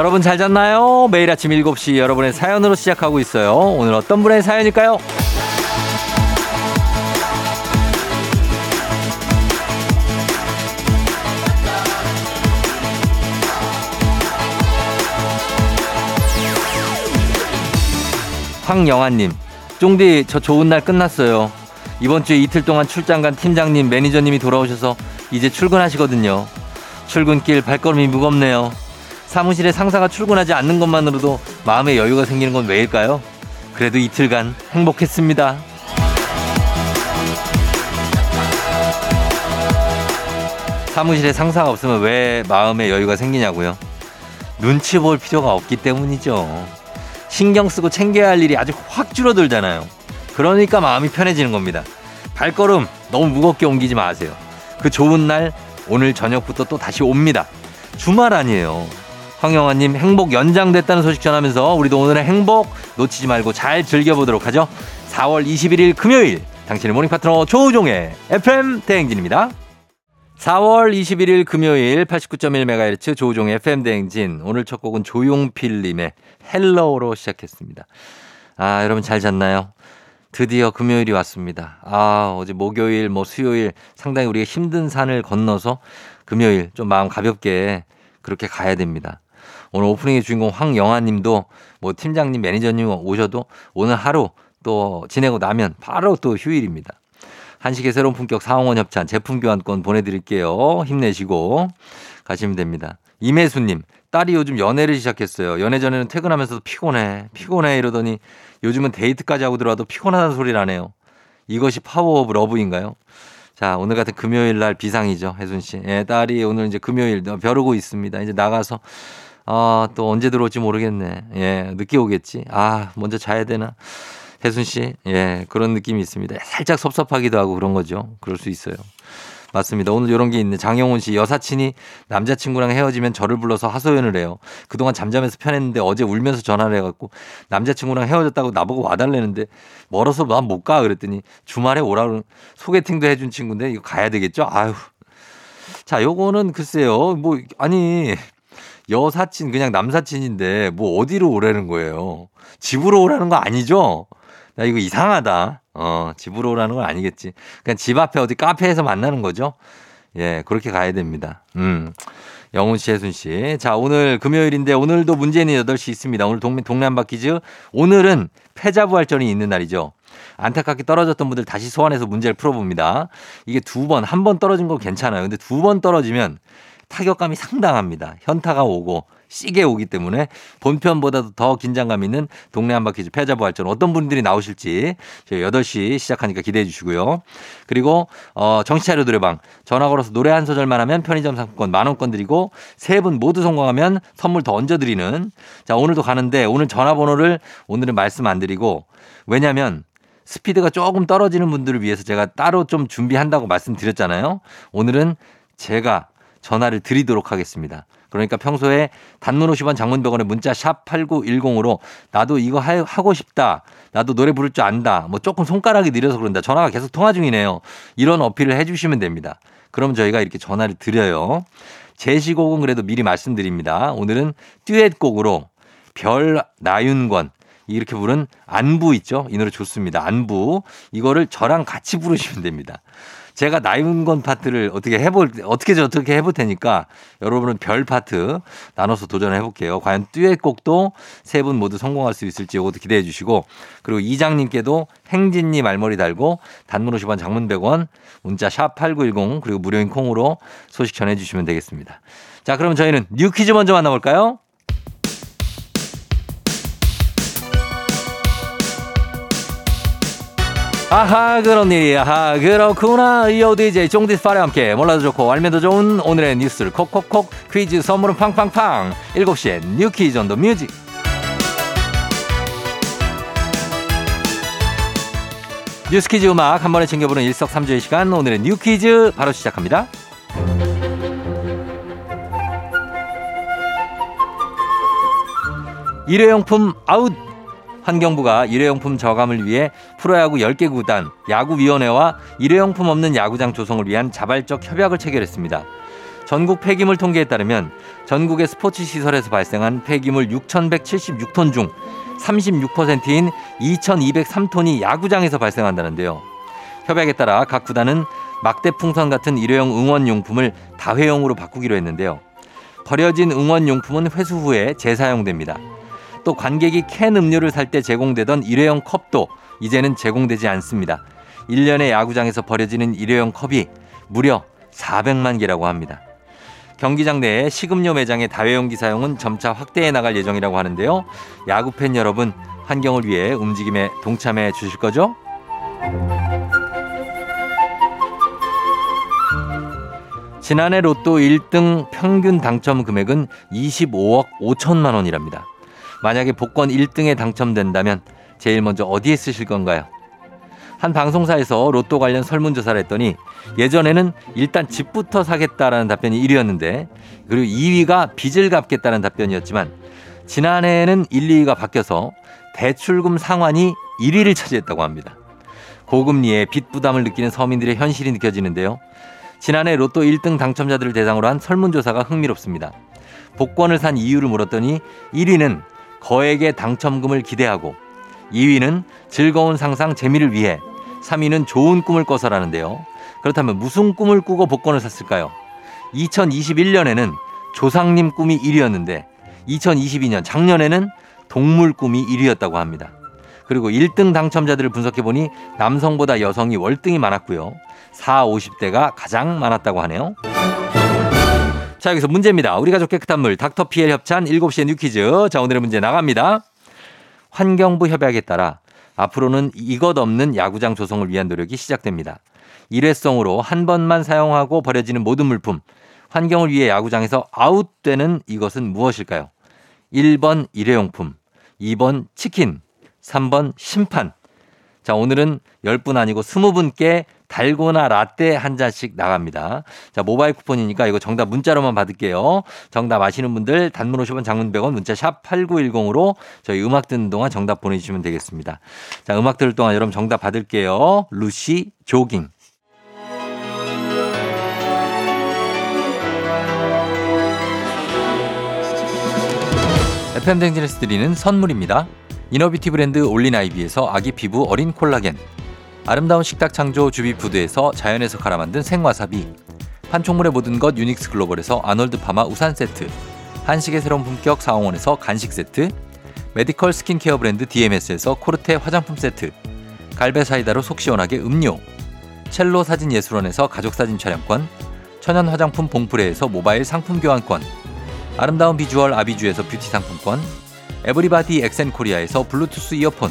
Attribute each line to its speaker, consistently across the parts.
Speaker 1: 여러분 잘 잤나요? 매일 아침 7시 여러분의 사연으로 시작하고 있어요. 오늘 어떤 분의 사연일까요? 황영아님, 쫑디 저 좋은 날 끝났어요. 이번 주에 이틀 동안 출장 간 팀장님, 매니저님이 돌아오셔서 이제 출근하시거든요. 출근길 발걸음이 무겁네요. 사무실에 상사가 출근하지 않는 것만으로도 마음의 여유가 생기는 건 왜일까요? 그래도 이틀간 행복했습니다. 사무실에 상사가 없으면 왜 마음의 여유가 생기냐고요? 눈치 볼 필요가 없기 때문이죠. 신경 쓰고 챙겨야 할 일이 아주 확 줄어들잖아요. 그러니까 마음이 편해지는 겁니다. 발걸음 너무 무겁게 옮기지 마세요. 그 좋은 날 오늘 저녁부터 또 다시 옵니다. 주말 아니에요. 황영아님 행복 연장됐다는 소식 전하면서 우리도 오늘의 행복 놓치지 말고 잘 즐겨보도록 하죠. 4월 21일 금요일 당신의 모닝 파트너 조우종의 FM 대행진입니다. 4월 21일 금요일 89.1MHz 조우종의 FM 대행진 오늘 첫 곡은 조용필님의 Hello로 시작했습니다. 아 여러분 잘 잤나요? 드디어 금요일이 왔습니다. 아, 어제 목요일, 뭐 수요일 상당히 우리가 힘든 산을 건너서 금요일 좀 마음 가볍게 그렇게 가야 됩니다. 오늘 오프닝의 주인공 황영아 님도 뭐 팀장님, 매니저님 오셔도 오늘 하루 또 지내고 나면 바로 또 휴일입니다. 한식의 새로운 품격 상황원 협찬 제품 교환권 보내드릴게요. 힘내시고 가시면 됩니다. 임혜순님, 딸이 요즘 연애를 시작했어요. 연애 전에는 퇴근하면서도 피곤해, 피곤해 이러더니 요즘은 데이트까지 하고 들어와도 피곤하다는 소리를 하네요. 이것이 power of love인가요? 자, 오늘 같은 금요일 날 비상이죠, 혜순 씨. 예, 딸이 오늘 이제 금요일 벼르고 있습니다. 이제 나가서 아, 또 언제 들어올지 모르겠네. 예, 늦게 오겠지. 아, 먼저 자야 되나? 혜순 씨, 예, 그런 느낌이 있습니다. 살짝 섭섭하기도 하고 그런 거죠. 그럴 수 있어요. 맞습니다. 오늘 이런 게 있네. 장영훈 씨 여사친이 남자친구랑 헤어지면 저를 불러서 하소연을 해요. 그동안 잠잠해서 편했는데 어제 울면서 전화를 해갖고 남자친구랑 헤어졌다고 나보고 와달래는데 멀어서 난 못 가. 그랬더니 주말에 오라고 소개팅도 해준 친구인데 이거 가야 되겠죠? 아유. 자, 요거는 글쎄요. 뭐, 아니. 여사친 그냥 남사친인데 뭐 어디로 오라는 거예요? 집으로 오라는 거 아니죠? 나 이거 이상하다. 어, 집으로 오라는 건 아니겠지. 그냥 집 앞에 어디 카페에서 만나는 거죠? 예, 그렇게 가야 됩니다. 음. 영훈 씨, 혜순 씨. 자, 오늘 금요일인데 오늘도 문제는 8시 있습니다. 오늘 동네, 동네 한바 퀴즈. 오늘은 패자부활전이 있는 날이죠. 안타깝게 떨어졌던 분들 다시 소환해서 문제를 풀어봅니다. 이게 두 번, 한 번 떨어진 거 괜찮아요. 근데 두 번 떨어지면 타격감이 상당합니다. 현타가 오고 시게 오기 때문에 본편보다도 더 긴장감 있는 동네 한바퀴즈 패자부활전 어떤 분들이 나오실지 저희 8시 시작하니까 기대해 주시고요. 그리고 어 정치자료 노래방 전화 걸어서 노래 한 소절만 하면 편의점 상품권 만 원권 드리고 세 분 모두 성공하면 선물 더 얹어 드리는 자 오늘도 가는데 오늘 전화번호를 오늘은 말씀 안 드리고 왜냐면 스피드가 조금 떨어지는 분들을 위해서 제가 따로 좀 준비한다고 말씀드렸잖아요. 오늘은 제가 전화를 드리도록 하겠습니다. 그러니까 평소에 단문 50원 장문 100원에 문자 샵 8910으로 나도 이거 하고 싶다. 나도 노래 부를 줄 안다. 뭐 조금 손가락이 느려서 그런다. 전화가 계속 통화 중이네요. 이런 어필을 해 주시면 됩니다. 그럼 저희가 이렇게 전화를 드려요. 제시곡은 그래도 미리 말씀드립니다. 오늘은 듀엣곡으로 별 나윤권 이렇게 부른 안부 있죠? 이 노래 좋습니다. 안부. 이거를 저랑 같이 부르시면 됩니다. 제가 나윤건 파트를 어떻게 해볼 어떻게 저 어떻게 해볼 테니까 여러분은 별 파트 나눠서 도전해 볼게요. 과연 듀엣곡도 세 분 모두 성공할 수 있을지 이것도 기대해 주시고 그리고 이장님께도 행진님 말머리 달고 단문 50원 장문 100원 문자 샵 8910 그리고 무료인 콩으로 소식 전해 주시면 되겠습니다. 자, 그럼 저희는 뉴 퀴즈 먼저 만나볼까요? 아하 그런 일이 아하 그렇구나. 이어 DJ 쫑디 스파와 함께 몰라도 좋고 알면 더 좋은 오늘의 뉴스를 콕콕콕 퀴즈 선물은 팡팡팡. 7시에 뉴 퀴즈 on the music. 뉴스 퀴즈 음악 한 번에 챙겨보는 일석삼조의 시간. 오늘의 뉴 퀴즈 바로 시작합니다. 일회용품 아웃 환경부가 일회용품 저감을 위해 프로야구 10개 구단, 야구위원회와 일회용품 없는 야구장 조성을 위한 자발적 협약을 체결했습니다. 전국 폐기물 통계에 따르면 전국의 스포츠 시설에서 발생한 폐기물 6,176톤 중 36%인 2,203톤이 야구장에서 발생한다는데요. 협약에 따라 각 구단은 막대 풍선 같은 일회용 응원 용품을 다회용으로 바꾸기로 했는데요. 버려진 응원 용품은 회수 후에 재사용됩니다. 또 관객이 캔 음료를 살 때 제공되던 일회용 컵도 이제는 제공되지 않습니다. 1년에 야구장에서 버려지는 일회용 컵이 무려 400만 개라고 합니다. 경기장 내에 식음료 매장의 다회용기 사용은 점차 확대해 나갈 예정이라고 하는데요. 야구팬 여러분, 환경을 위해 움직임에 동참해 주실 거죠? 지난해 로또 1등 평균 당첨 금액은 25억 5천만 원이랍니다. 만약에 복권 1등에 당첨된다면 제일 먼저 어디에 쓰실 건가요? 한 방송사에서 로또 관련 설문조사를 했더니 예전에는 일단 집부터 사겠다라는 답변이 1위였는데 그리고 2위가 빚을 갚겠다는 답변이었지만 지난해에는 1, 2위가 바뀌어서 대출금 상환이 1위를 차지했다고 합니다. 고금리에 빚 부담을 느끼는 서민들의 현실이 느껴지는데요. 지난해 로또 1등 당첨자들을 대상으로 한 설문조사가 흥미롭습니다. 복권을 산 이유를 물었더니 1위는 거액의 당첨금을 기대하고 2위는 즐거운 상상 재미를 위해 3위는 좋은 꿈을 꿔서라는데요. 그렇다면 무슨 꿈을 꾸고 복권을 샀을까요? 2021년에는 조상님 꿈이 1위였는데 2022년 작년에는 동물 꿈이 1위였다고 합니다. 그리고 1등 당첨자들을 분석해 보니 남성보다 여성이 월등히 많았고요. 4, 50대가 가장 많았다고 하네요. 자, 여기서 문제입니다. 우리 가족 깨끗한 물 닥터피엘 협찬 7시에 뉴퀴즈. 자, 오늘의 문제 나갑니다. 환경부 협약에 따라 앞으로는 이것 없는 야구장 조성을 위한 노력이 시작됩니다. 일회성으로 한 번만 사용하고 버려지는 모든 물품, 환경을 위해 야구장에서 아웃되는 이것은 무엇일까요? 1번 일회용품, 2번 치킨, 3번 심판. 자, 오늘은 10분 아니고 20분께 달고나 라떼 한 잔씩 나갑니다. 자, 모바일 쿠폰이니까 이거 정답 문자로만 받을게요. 정답 아시는 분들 단문 50원 장문 100원 문자 샵 8910으로 저희 음악 듣는 동안 정답 보내주시면 되겠습니다. 자, 음악 들을 동안 여러분 정답 받을게요. 루시 조깅. FM대행진에서 드리는 선물입니다. 이너비티 브랜드 올린아이비에서 아기 피부 어린 콜라겐 아름다운 식탁 창조 주비 푸드에서 자연에서 갈아 만든 생와사비. 판촉물의 모든 것 유닉스 글로벌에서 아놀드 파마 우산 세트. 한식의 새로운 품격 사홍원에서 간식 세트. 메디컬 스킨케어 브랜드 DMS에서 코르테 화장품 세트. 갈배 사이다로 속 시원하게 음료. 첼로 사진 예술원에서 가족 사진 촬영권. 천연 화장품 봉프레에서 모바일 상품 교환권. 아름다운 비주얼 아비주에서 뷰티 상품권. everybody 엑센코리아에서 블루투스 이어폰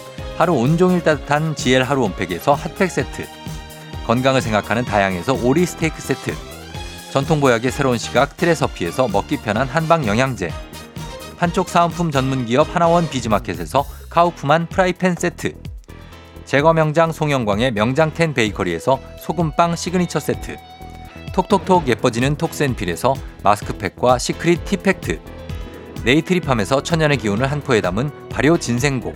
Speaker 1: 하루 온종일 따뜻한 GL 하루 온팩에서 핫팩 세트. 건강을 생각하는 다양에서 오리 스테이크 세트. 전통 보약의 새로운 시각 트레서피에서 먹기 편한 한방 영양제. 판촉 사은품 전문기업 하나원 비즈마켓에서 카우프만 프라이팬 세트. 제과 명장 송영광의 명장텐 베이커리에서 소금빵 시그니처 세트. 톡톡톡 예뻐지는 톡센필에서 마스크팩과 시크릿 티팩트. 네이트리팜에서 천연의 기운을 한 포에 담은 발효 진생고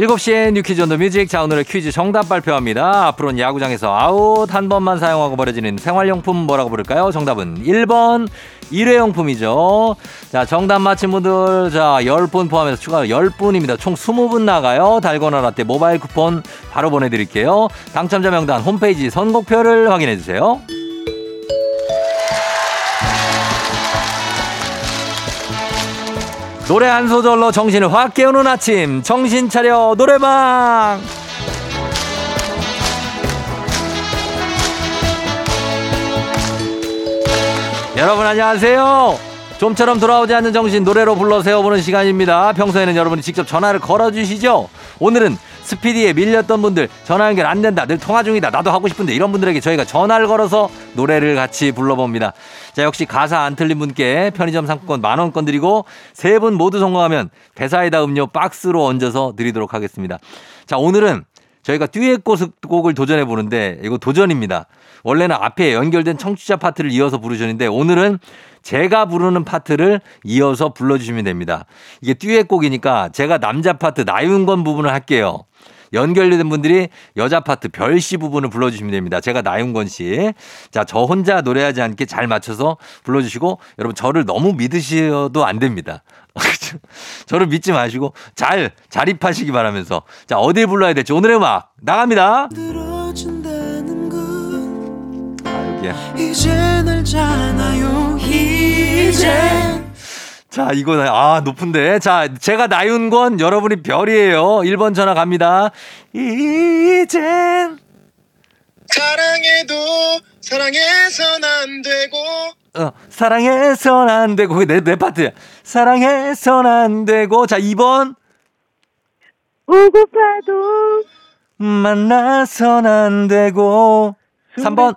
Speaker 1: 7시에 뉴퀴즈 on the music. 자, 오늘의 퀴즈 정답 발표합니다. 앞으로는 야구장에서 아웃 한 번만 사용하고 버려지는 생활용품 뭐라고 부를까요? 정답은 1번 일회용품이죠. 자, 정답 맞힌 분들, 자, 10분 포함해서 추가 10분입니다. 총 20분 나가요. 달고나 라떼 모바일 쿠폰 바로 보내드릴게요. 당첨자 명단 홈페이지 선곡표를 확인해주세요. 노래 한 소절로 정신을 확 깨우는 아침. 정신 차려 노래방. 여러분 안녕하세요. 좀처럼 돌아오지 않는 정신 노래로 불러 세워보는 시간입니다. 평소에는 여러분이 직접 전화를 걸어주시죠? 오늘은 스피디에 밀렸던 분들 전화 연결 안 된다. 늘 통화 중이다. 나도 하고 싶은데 이런 분들에게 저희가 전화를 걸어서 노래를 같이 불러봅니다. 자 역시 가사 안 틀린 분께 편의점 상품권 만 원권 드리고 세 분 모두 성공하면 배사이다 음료 박스로 얹어서 드리도록 하겠습니다. 자 오늘은 저희가 듀엣곡을 도전해 보는데 이거 도전입니다. 원래는 앞에 연결된 청취자 파트를 이어서 부르셨는데 오늘은 제가 부르는 파트를 이어서 불러주시면 됩니다. 이게 듀엣곡이니까 제가 남자 파트 나윤건 부분을 할게요. 연결된 분들이 여자 파트 별씨 부분을 불러주시면 됩니다. 제가 나윤건 씨. 자, 저 혼자 노래하지 않게 잘 맞춰서 불러주시고 여러분 저를 너무 믿으셔도 안 됩니다. 저를 믿지 마시고 잘 자립하시기 바라면서 자, 어딜 불러야 될지 오늘의 음악 나갑니다. 아, 여기야. 이제. 자, 이거, 아, 높은데. 자, 제가 나윤권, 여러분이 별이에요. 1번 전화 갑니다. 이젠.
Speaker 2: 사랑해도, 사랑해선 안 되고.
Speaker 1: 어, 사랑해선 안 되고. 그게 내, 내 파트야. 사랑해선 안 되고. 자, 2번.
Speaker 3: 오고파도.
Speaker 1: 만나선 안 되고. 3번.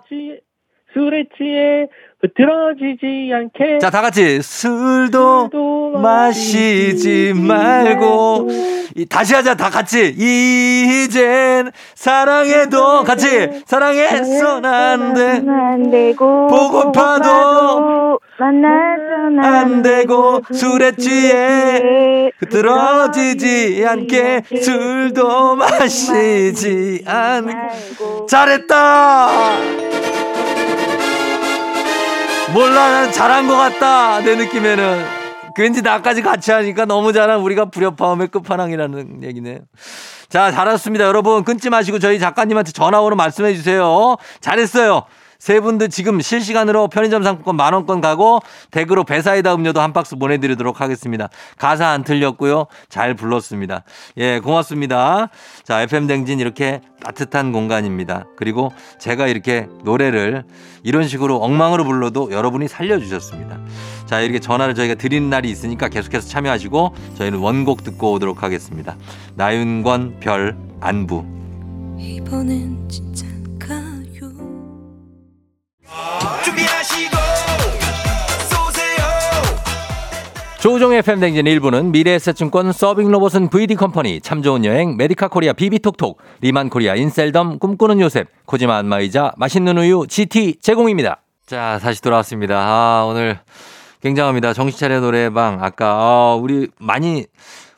Speaker 3: 술에 취해 흐트러지지 않게
Speaker 1: 자, 다 같이 술도, 술도 마시지 말고. 이, 다시 하자 다 같이. 이젠 사랑해도 같이. 사랑해선 안 되고. 보고파도 만나선 안 되고 술에 취해. 흐트러지지 않게 술도 마시지 않고. 잘했다 몰라, 난 잘한 것 같다. 내 느낌에는. 왠지 나까지 같이 하니까 너무 잘한 우리가 불협화음의 끝판왕이라는 얘기네요. 자, 잘했습니다. 여러분, 끊지 마시고 저희 작가님한테 전화번호 말씀해 주세요. 잘했어요. 세 분들 지금 실시간으로 편의점 상품권 만원권 가고 댁으로 배사이다 음료도 한 박스 보내드리도록 하겠습니다. 가사 안 틀렸고요. 잘 불렀습니다. 예, 고맙습니다. 자, FM댕진 이렇게 따뜻한 공간입니다. 그리고 제가 이렇게 노래를 이런 식으로 엉망으로 불러도 여러분이 살려주셨습니다. 자, 이렇게 전화를 저희가 드리는 날이 있으니까 계속해서 참여하시고 저희는 원곡 듣고 오도록 하겠습니다. 나윤권 별 안부. 이번엔 진짜 조우종의 FM대행진 1부는 미래에셋증권 서빙로봇은 VD컴퍼니 참 좋은 여행 메디카 코리아 비비톡톡 리만 코리아 인셀덤 꿈꾸는 요셉 코지마 안마의자 맛있는 우유 GT 제공입니다. 자 다시 돌아왔습니다. 아 오늘 굉장합니다. 정신차려 노래방 아까 아, 우리 많이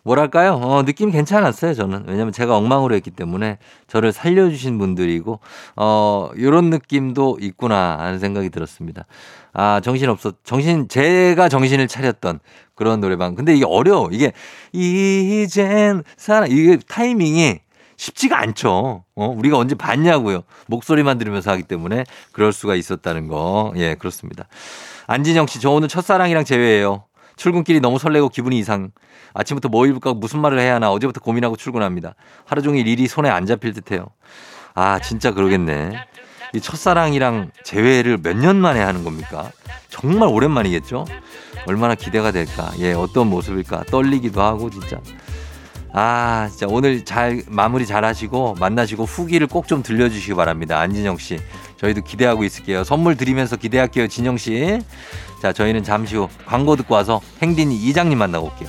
Speaker 1: 뭐랄까요? 어, 느낌 괜찮았어요, 저는. 왜냐면 제가 엉망으로 했기 때문에 저를 살려주신 분들이고, 어, 요런 느낌도 있구나 하는 생각이 들었습니다. 아, 정신 없었, 정신, 제가 정신을 차렸던 그런 노래방. 근데 이게 어려워. 이게, 이젠 사랑, 이게 타이밍이 쉽지가 않죠. 어, 우리가 언제 봤냐고요. 목소리만 들으면서 하기 때문에 그럴 수가 있었다는 거. 예, 그렇습니다. 안진영 씨, 저 오늘 첫사랑이랑 재회예요. 출근길이 너무 설레고 기분이 이상. 아침부터 뭐 입을까 무슨 말을 해야 하나 어제부터 고민하고 출근합니다. 하루 종일 일이 손에 안 잡힐 듯해요. 아 진짜 그러겠네. 이 첫사랑이랑 재회를 몇 년 만에 하는 겁니까? 정말 오랜만이겠죠? 얼마나 기대가 될까? 예, 어떤 모습일까? 떨리기도 하고 진짜. 아, 진짜 오늘 잘 마무리 잘 하시고 만나시고 후기를 꼭 좀 들려주시기 바랍니다. 안진영 씨. 저희도 기대하고 있을게요. 선물 드리면서 기대할게요. 진영 씨. 자, 저희는 잠시 후 광고 듣고 와서 행딘이 이장님 만나고 올게요.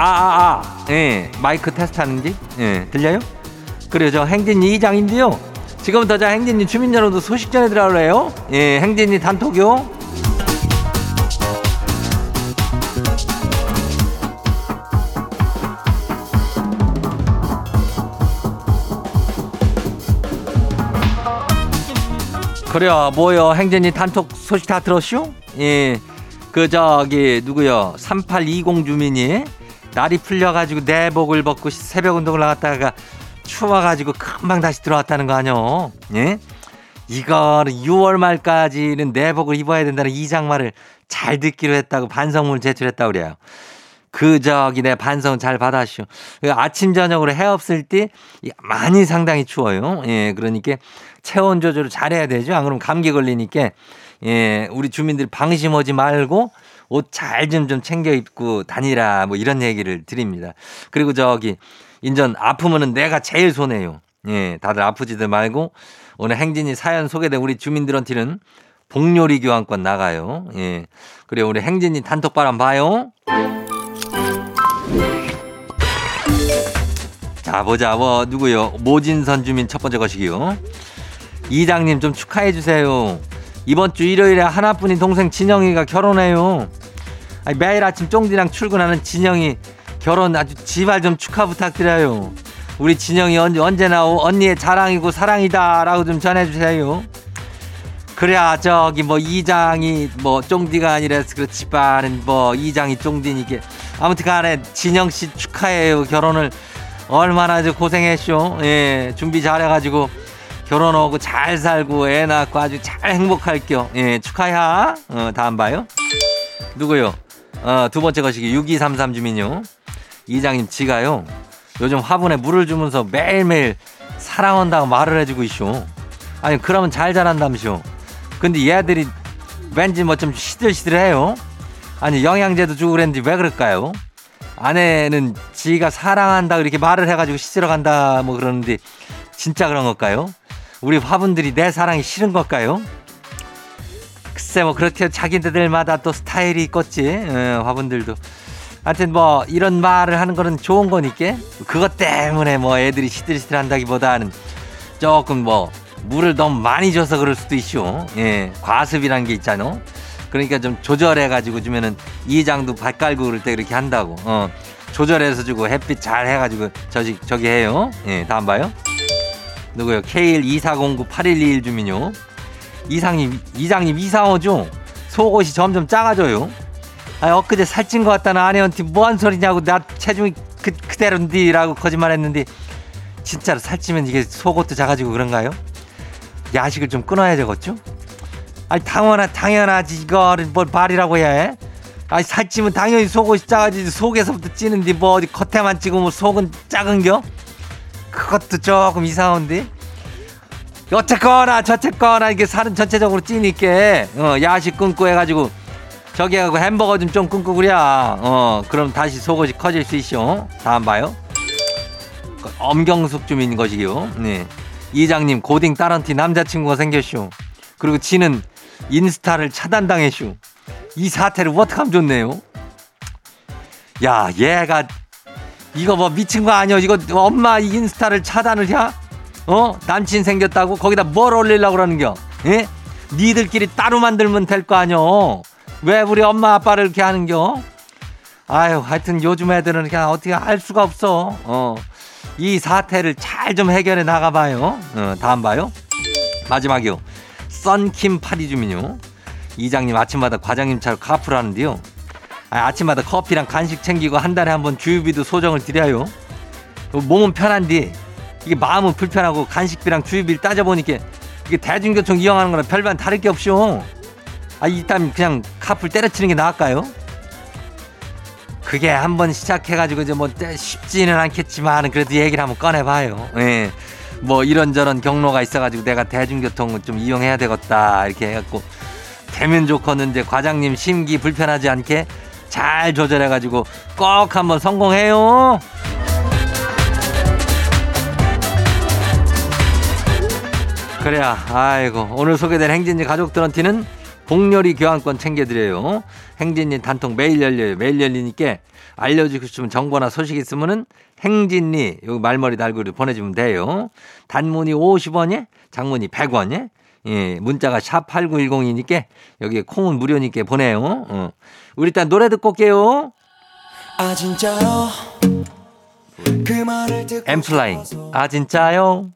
Speaker 1: 아, 아, 아. 예, 마이크 테스트 하는지? 예, 들려요? 그래요, 저 행진이 이장인데요. 지금부터 자 행진이 주민 여러분들 소식 전해드려요. 예, 행진이 단톡요. 그래요, 뭐요? 행진이 단톡 소식 다 들었슈? 예, 그 저기 누구요? 3820 주민이 날이 풀려가지고 내복을 벗고 새벽 운동을 나갔다가 추워가지고 금방 다시 들어왔다는 거 아니요? 예? 이거는 6월 말까지는 내복을 입어야 된다는 이 장말을 잘 듣기로 했다고 반성문을 제출했다고 그래요. 그 저기 내 반성 잘 받았슈. 그 아침 저녁으로 해 없을 때 많이 상당히 추워요. 예, 그러니까 체온 조절을 잘해야 되죠. 안 그러면 감기 걸리니까 예, 우리 주민들 방심하지 말고 옷 잘 좀 좀 챙겨 입고 다니라 뭐 이런 얘기를 드립니다. 그리고 저기 인전 아프면은 내가 제일 손해요. 예, 다들 아프지들 말고 오늘 행진이 사연 소개된 우리 주민들한테는 복요리 교환권 나가요. 예. 그래 우리 행진이 단톡바람 봐요. 자 보자 뭐 누구요? 모진선 주민 첫 번째 것이기요. 이장님 좀 축하해 주세요. 이번 주 일요일에 하나뿐인 동생 진영이가 결혼해요. 아니, 매일 아침 쫑디랑 출근하는 진영이 결혼 아주 지발 좀 축하 부탁드려요. 우리 진영이 언제, 언제나 언니의 자랑이고 사랑이다라고 좀 전해주세요. 그래야 저기 뭐 이장이 뭐 쫑디가 아니라서 그렇지만 뭐 이장이 쫑디니까 아무튼 간에 진영 씨 축하해요 결혼을 얼마나 저 고생했쇼 예 준비 잘해가지고 결혼하고 잘 살고 애 낳고 아주 잘 행복할게요 예 축하야. 어 다음 봐요. 누구요? 어 두 번째 거시기 6233 주민요. 이장님 지가요. 요즘 화분에 물을 주면서 매일매일 사랑한다고 말을 해주고 있쇼. 아니 그러면 잘 자란다면쇼. 근데 얘들이 왠지 뭐 좀 시들시들해요. 아니 영양제도 주고 그랬는데 왜 그럴까요? 아내는 지가 사랑한다 이렇게 말을 해가지고 씻으러 간다 뭐 그러는데 진짜 그런 걸까요? 우리 화분들이 내 사랑이 싫은 걸까요? 글쎄 뭐 그렇게 자기들마다 또 스타일이 있겠지 어, 화분들도 하여튼 뭐 이런 말을 하는 거는 좋은 거니까 그것 때문에 뭐 애들이 시들시들 한다기보다는 조금 뭐 물을 너무 많이 줘서 그럴 수도 있죠. 예, 과습이란 게 있잖아. 그러니까 좀 조절해 가지고 주면은 이장도 발 깔고 그럴 때 그렇게 한다고. 어, 조절해서 주고 햇빛 잘 해가지고 저기 저기 해요. 예, 다음 봐요. 누구요? K124098121 주민요. 이상님, 이장님 이사 오죠? 속옷이 점점 작아져요. 아, 엊그제 살찐 것 같다는 아내한테 뭐한 소리냐고 나 체중이 그, 그대로인디라고 거짓말했는데 진짜로 살찌면 이게 속옷도 작아지고 그런가요? 야식을 좀 끊어야 되겠죠? 아니 당연하 당연하지 이거를 뭘 말이라고 해? 아니 살찌면 당연히 속옷이 작아지지 속에서부터 찌는데 뭐 어디 겉에만 찌고 속은 작은겨? 그것도 조금 이상한데. 어쨌거나 저쨌거나 이게 살은 전체적으로 찌니까 어, 야식 끊고 해가지고 저기 하고 햄버거 좀 좀 끊고 그래. 어 그럼 다시 속옷이 커질 수 있어. 다음 봐요. 엄경숙 주민 것이요. 네. 이장님 고딩 딸한테 남자친구가 생겼쇼. 그리고 지는 인스타를 차단당했쇼. 이 사태를 어떻게 하면 좋네요. 야 얘가 이거 뭐 미친 거 아니야? 이거 엄마 인스타를 차단을 해? 어? 남친 생겼다고 거기다 뭘 올리려고 그러는겨? 예? 니들끼리 따로 만들면 될 거 아니여? 왜 우리 엄마 아빠를 이렇게 하는겨? 아유 하여튼 요즘 애들은 그냥 어떻게 할 수가 없어. 어. 이 사태를 잘 좀 해결해 나가봐요. 어, 다음 봐요. 마지막이요. 썬킴 파리 주민요. 이장님 아침마다 과장님 차로 카풀 하는데요. 아, 아침마다 커피랑 간식 챙기고 한 달에 한 번 주유비도 소정을 드려요. 몸은 편한데 이게 마음은 불편하고 간식비랑 주유비를 따져보니까 이게 대중교통 이용하는 거랑 별반 다를 게 없쇼. 아, 일단 그냥 카풀 때려치는 게 나을까요? 그게 한번 시작해가지고 이제 뭐 쉽지는 않겠지만 그래도 얘기를 한번 꺼내봐요. 예. 뭐 이런저런 경로가 있어가지고 내가 대중교통을 좀 이용해야 되겠다 이렇게 해갖고 되면 좋겠는데 과장님 심기 불편하지 않게 잘 조절해가지고 꼭 한번 성공해요. 그래야 아이고 오늘 소개된 행진이 가족들한테는 복렬이 교환권 챙겨드려요. 행진이 단통 매일 열려요. 매일 열리니까 알려주고 싶으면 정보나 소식 있으면은 행진리 여기 말머리 달고 보내주면 돼요. 단문이 50원에 장문이 100원에 예, 문자가 샵 8910이니까 여기 콩은 무료니까 보내요. 어. 우리 일단 노래 듣고 올게요.
Speaker 4: 아 진짜요 그
Speaker 1: 엠플라잉.
Speaker 4: 싶어서
Speaker 1: 아 진짜요?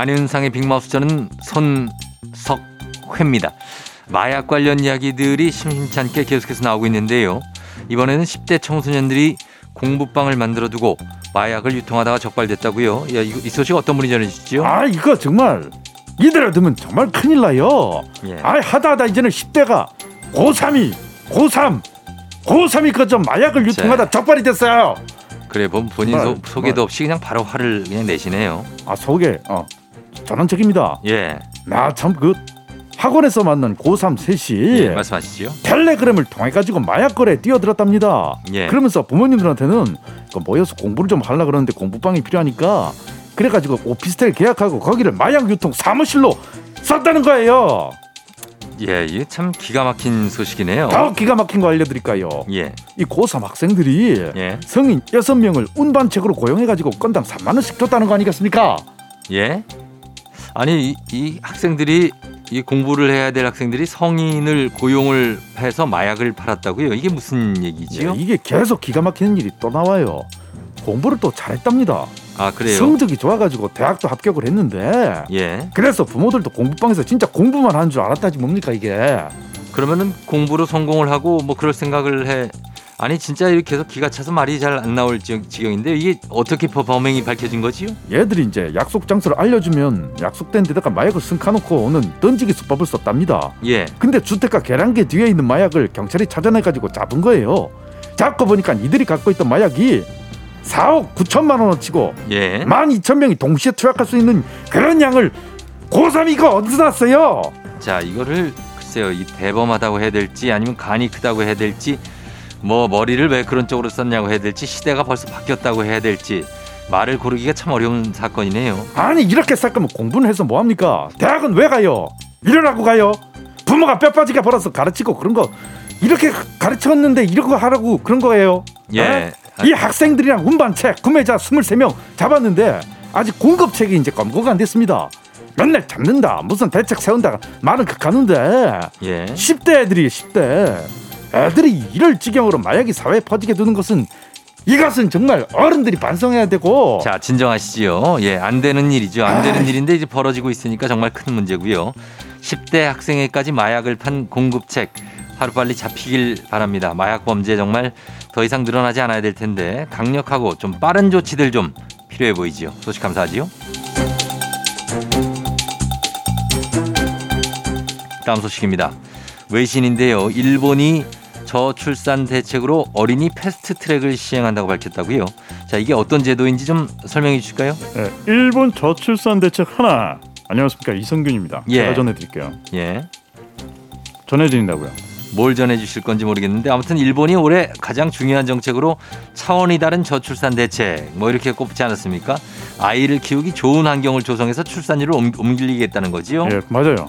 Speaker 1: 안윤상의 빅마우스 저는 손석회입니다. 마약 관련 이야기들이 심심찮게 계속해서 나오고 있는데요. 이번에는 10대 청소년들이 공부방을 만들어 두고 마약을 유통하다가 적발됐다고요. 야, 이거- 이 소식 어떤 분이 전해주시죠?
Speaker 5: 아 이거 정말 이대로 두면 정말 큰일 나요.
Speaker 1: 예.
Speaker 5: 아 하다 하다 이제는 10대가 고3이 고3 고3이 그좀 마약을 유통하다 적발이 됐어요.
Speaker 1: 그래 본 본인
Speaker 5: 정말,
Speaker 1: 소, 소개도. 없이 그냥 바로 화를 그냥 내시네요.
Speaker 5: 아 소개 어 전원적입니다.
Speaker 1: 예,
Speaker 5: 나 참 그 학원에서 만난 고3 셋이
Speaker 1: 예 말씀하시죠.
Speaker 5: 텔레그램을 통해 가지고 마약 거래에 뛰어들었답니다.
Speaker 1: 예.
Speaker 5: 그러면서 부모님들한테는 그 모여서 공부를 좀 하려 그러는데 공부방이 필요하니까 그래가지고 오피스텔 계약하고 거기를 마약 유통 사무실로 썼다는 거예요.
Speaker 1: 예, 이게 참 기가 막힌 소식이네요.
Speaker 5: 더 기가 막힌 거 알려드릴까요?
Speaker 1: 예,
Speaker 5: 이 고3 학생들이
Speaker 1: 예,
Speaker 5: 성인 6명을 운반책으로 고용해가지고 건당 3만 원씩 줬다는 거 아니겠습니까?
Speaker 1: 예. 아니 이, 이 학생들이 이 공부를 해야 될 학생들이 성인을 고용을 해서 마약을 팔았다고요? 이게 무슨 얘기지요?
Speaker 5: 예, 이게 계속 기가 막히는 일이 또 나와요. 공부를 또 잘했답니다.
Speaker 1: 아 그래요?
Speaker 5: 성적이 좋아가지고 대학도 합격을 했는데
Speaker 1: 예.
Speaker 5: 그래서 부모들도 공부방에서 진짜 공부만 하는 줄 알았다지 뭡니까 이게
Speaker 1: 그러면은 공부로 성공을 하고 뭐 그럴 생각을 해. 아니 진짜 이렇게 계속 기가 차서 말이 잘 안 나올 지- 지경인데 이게 어떻게 법- 범행이 밝혀진 거지요?
Speaker 5: 얘들이 이제 약속 장소를 알려주면 약속된 데다가 마약을 승카놓고는 던지기 수법을 썼답니다.
Speaker 1: 예.
Speaker 5: 근데 주택가 계량기 뒤에 있는 마약을 경찰이 찾아내가지고 잡은 거예요. 잡고 보니까 이들이 갖고 있던 마약이 4억 9천만 원어치고
Speaker 1: 예.
Speaker 5: 12,000명이 동시에 투약할 수 있는 그런 양을 고3이가 어디서 났어요?
Speaker 1: 자 이거를 글쎄요 이 대범하다고 해야 될지 아니면 간이 크다고 해야 될지 뭐 머리를 왜 그런 쪽으로 썼냐고 해야 될지 시대가 벌써 바뀌었다고 해야 될지 말을 고르기가 참 어려운 사건이네요.
Speaker 5: 아니 이렇게 살 거면 공부는 해서 뭐 합니까? 대학은 왜 가요? 일어나고 가요? 부모가 뼈 빠지게 벌어서 가르치고 그런 거 이렇게 가르쳤는데 이런 거 하라고 그런 거예요?
Speaker 1: 예.
Speaker 5: 어? 이 학생들이랑 운반책 구매자 23명 잡았는데 아직 공급책이 이제 검거가 안 됐습니다. 맨날 잡는다 무슨 대책 세운다 말은 극하는데
Speaker 1: 예.
Speaker 5: 10대 애들이 10대 애들이 이럴 지경으로 마약이 사회에 퍼지게 두는 것은 이것은 정말 어른들이 반성해야 되고
Speaker 1: 자 진정하시지요. 예, 안 되는 일이죠. 안 되는 일인데 이제 벌어지고 있으니까 정말 큰 문제고요. 10대 학생에까지 마약을 판 공급책 하루빨리 잡히길 바랍니다. 마약 범죄 정말 더 이상 늘어나지 않아야 될 텐데 강력하고 좀 빠른 조치들 좀 필요해 보이지요. 소식 감사하지요. 다음 소식입니다. 외신인데요. 일본이 저출산 대책으로 어린이 패스트 트랙을 시행한다고 밝혔다고요. 자, 이게 어떤 제도인지 좀 설명해 주실까요?
Speaker 5: 네, 일본 저출산 대책 하나 안녕하십니까 이성균입니다.
Speaker 1: 예.
Speaker 5: 제가 전해드릴게요.
Speaker 1: 예.
Speaker 5: 전해드린다고요.
Speaker 1: 뭘 전해 주실 건지 모르겠는데 아무튼 일본이 올해 가장 중요한 정책으로 차원이 다른 저출산 대책 뭐 이렇게 꼽지 않았습니까? 아이를 키우기 좋은 환경을 조성해서 출산율을 옮- 옮기겠다는 거지요.
Speaker 5: 예 맞아요.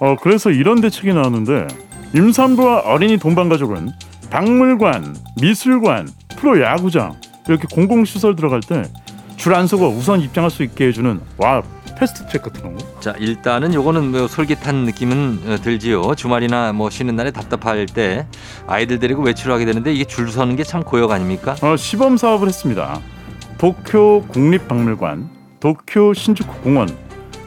Speaker 5: 어 그래서 이런 대책이 나왔는데 임산부와 어린이 동반 가족은 박물관, 미술관, 프로 야구장 이렇게 공공 시설 들어갈 때 줄 안 서고 우선 입장할 수 있게 해주는 와 패스트 트랙 같은 거.
Speaker 1: 자 일단은 요거는 뭐 솔깃한 느낌은 어, 들지요. 주말이나 뭐 쉬는 날에 답답할 때 아이들 데리고 외출을 하게 되는데 이게 줄 서는 게 참 고역 아닙니까?
Speaker 5: 어, 시범 사업을 했습니다. 도쿄 국립박물관, 도쿄 신주쿠 공원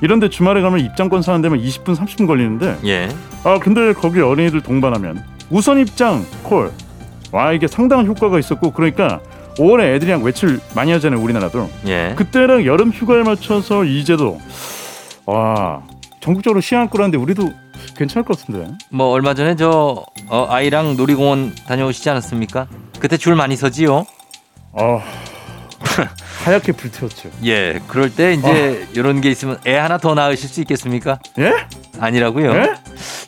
Speaker 5: 이런 데 주말에 가면 입장권 사는 데만 20분 30분 걸리는데
Speaker 1: 예.
Speaker 5: 아 근데 거기 어린이들 동반하면 우선 입장 콜. 와 이게 상당한 효과가 있었고 그러니까 5월에 애들이랑 외출 많이 하잖아요 우리나라도
Speaker 1: 예.
Speaker 5: 그때랑 여름 휴가에 맞춰서 이제도 와 전국적으로 시행할 거라는데 우리도 괜찮을 것 같은데
Speaker 1: 뭐 얼마 전에 저 어, 아이랑 놀이공원 다녀오시지 않았습니까? 그때 줄 많이 서지요.
Speaker 5: 아 하얗게 불태웠죠
Speaker 1: 예. 그럴 때 이제 이런 게 있으면 애 하나 더 낳으실 수 있겠습니까?
Speaker 5: 예?
Speaker 1: 아니라고요.
Speaker 5: 예?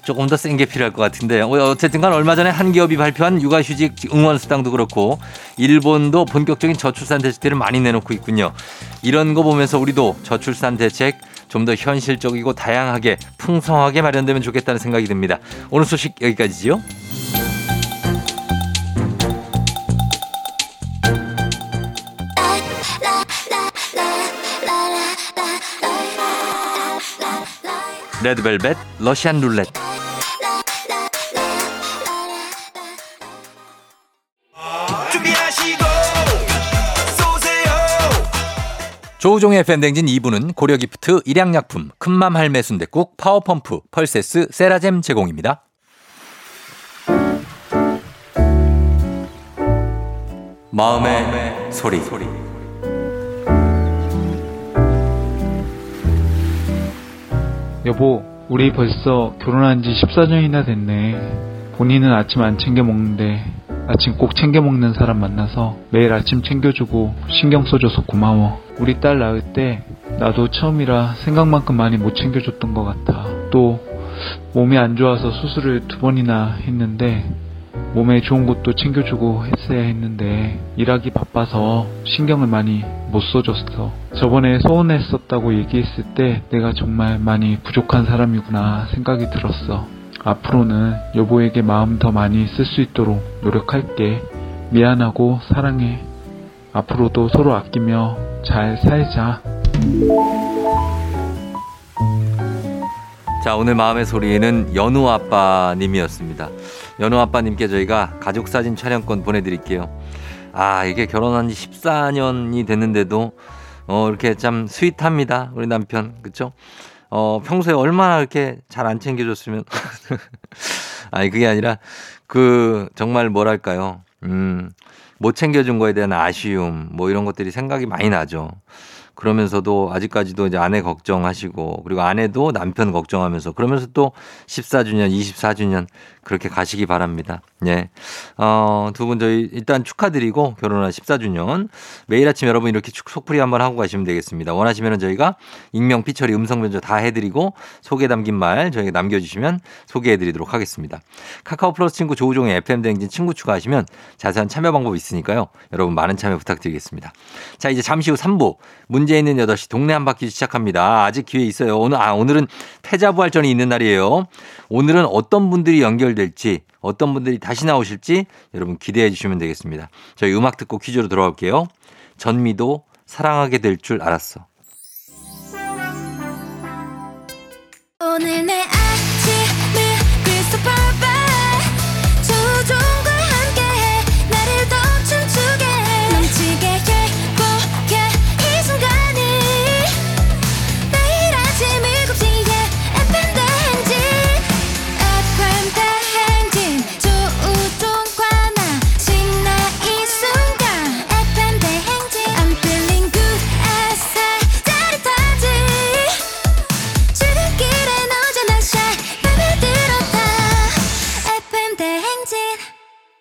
Speaker 1: 조금 더 센 게 필요할 것 같은데 어, 어쨌든간 얼마 전에 한 기업이 발표한 육아휴직 응원 수당도 그렇고 일본도 본격적인 저출산 대책들을 많이 내놓고 있군요. 이런 거 보면서 우리도 저출산 대책 좀 더 현실적이고 다양하게 풍성하게 마련되면 좋겠다는 생각이 듭니다. 오늘 소식 여기까지지요. 레드벨벳 러시안 룰렛 조우종의 FM대행진 2부는 고려기프트, 일양약품, 큰맘 할매 순댓국, 파워펌프, 펄세스, 세라젬 제공입니다. 마음의, 소리.
Speaker 6: 여보, 우리 벌써 결혼한 지 14년이나 됐네. 본인은 아침 안 챙겨 먹는데 아침 꼭 챙겨 먹는 사람 만나서 매일 아침 챙겨주고 신경 써줘서 고마워. 우리 딸 낳을 때 나도 처음이라 생각만큼 많이 못 챙겨줬던 것 같아. 또 몸이 안 좋아서 수술을 두 번이나 했는데 몸에 좋은 것도 챙겨주고 했어야 했는데 일하기 바빠서 신경을 많이 못 써줬어. 저번에 서운했었다고 얘기했을 때 내가 정말 많이 부족한 사람이구나 생각이 들었어. 앞으로는 여보에게 마음 더 많이 쓸 수 있도록 노력할게. 미안하고 사랑해. 앞으로도 서로 아끼며 잘 살자.
Speaker 1: 자, 오늘 마음의 소리는 연우 아빠님이었습니다. 연우 아빠님께 저희가 가족사진 촬영권 보내드릴게요. 아, 이게 결혼한 지 14년이 됐는데도, 어, 이렇게 참 스윗합니다. 우리 남편. 그쵸? 어, 평소에 얼마나 이렇게 잘 안 챙겨줬으면. 아니, 그게 아니라, 그, 정말 뭐랄까요. 음, 못 챙겨준 거에 대한 아쉬움, 뭐 이런 것들이 생각이 많이 나죠. 그러면서도 아직까지도 이제 아내 걱정하시고 그리고 아내도 남편 걱정하면서 그러면서 또 14주년, 24주년 그렇게 가시기 바랍니다. 예. 어, 두 분 저희 일단 축하드리고 결혼한 14주년 매일 아침 여러분 이렇게 축 속풀이 한번 하고 가시면 되겠습니다. 원하시면 저희가 익명, 피처리, 음성 변조 다 해드리고 소개 담긴 말 저희가 남겨주시면 소개해드리도록 하겠습니다. 카카오 플러스 친구 조우종의 FM 대행진 친구 추가하시면 자세한 참여 방법 있으니까요. 여러분 많은 참여 부탁드리겠습니다. 자, 이제 잠시 후 3부 문제 있는 8시 동네 한 바퀴 시작합니다. 아직 기회 있어요. 오늘, 아, 오늘은 패자부활전이 있는 날이에요. 오늘은 어떤 분들이 연결될지, 어떤 분들이 다시 나오실지 여러분 기대해 주시면 되겠습니다. 저희 음악 듣고 퀴즈로 돌아올게요. 전미도 사랑하게 될 줄 알았어.
Speaker 7: 오늘 내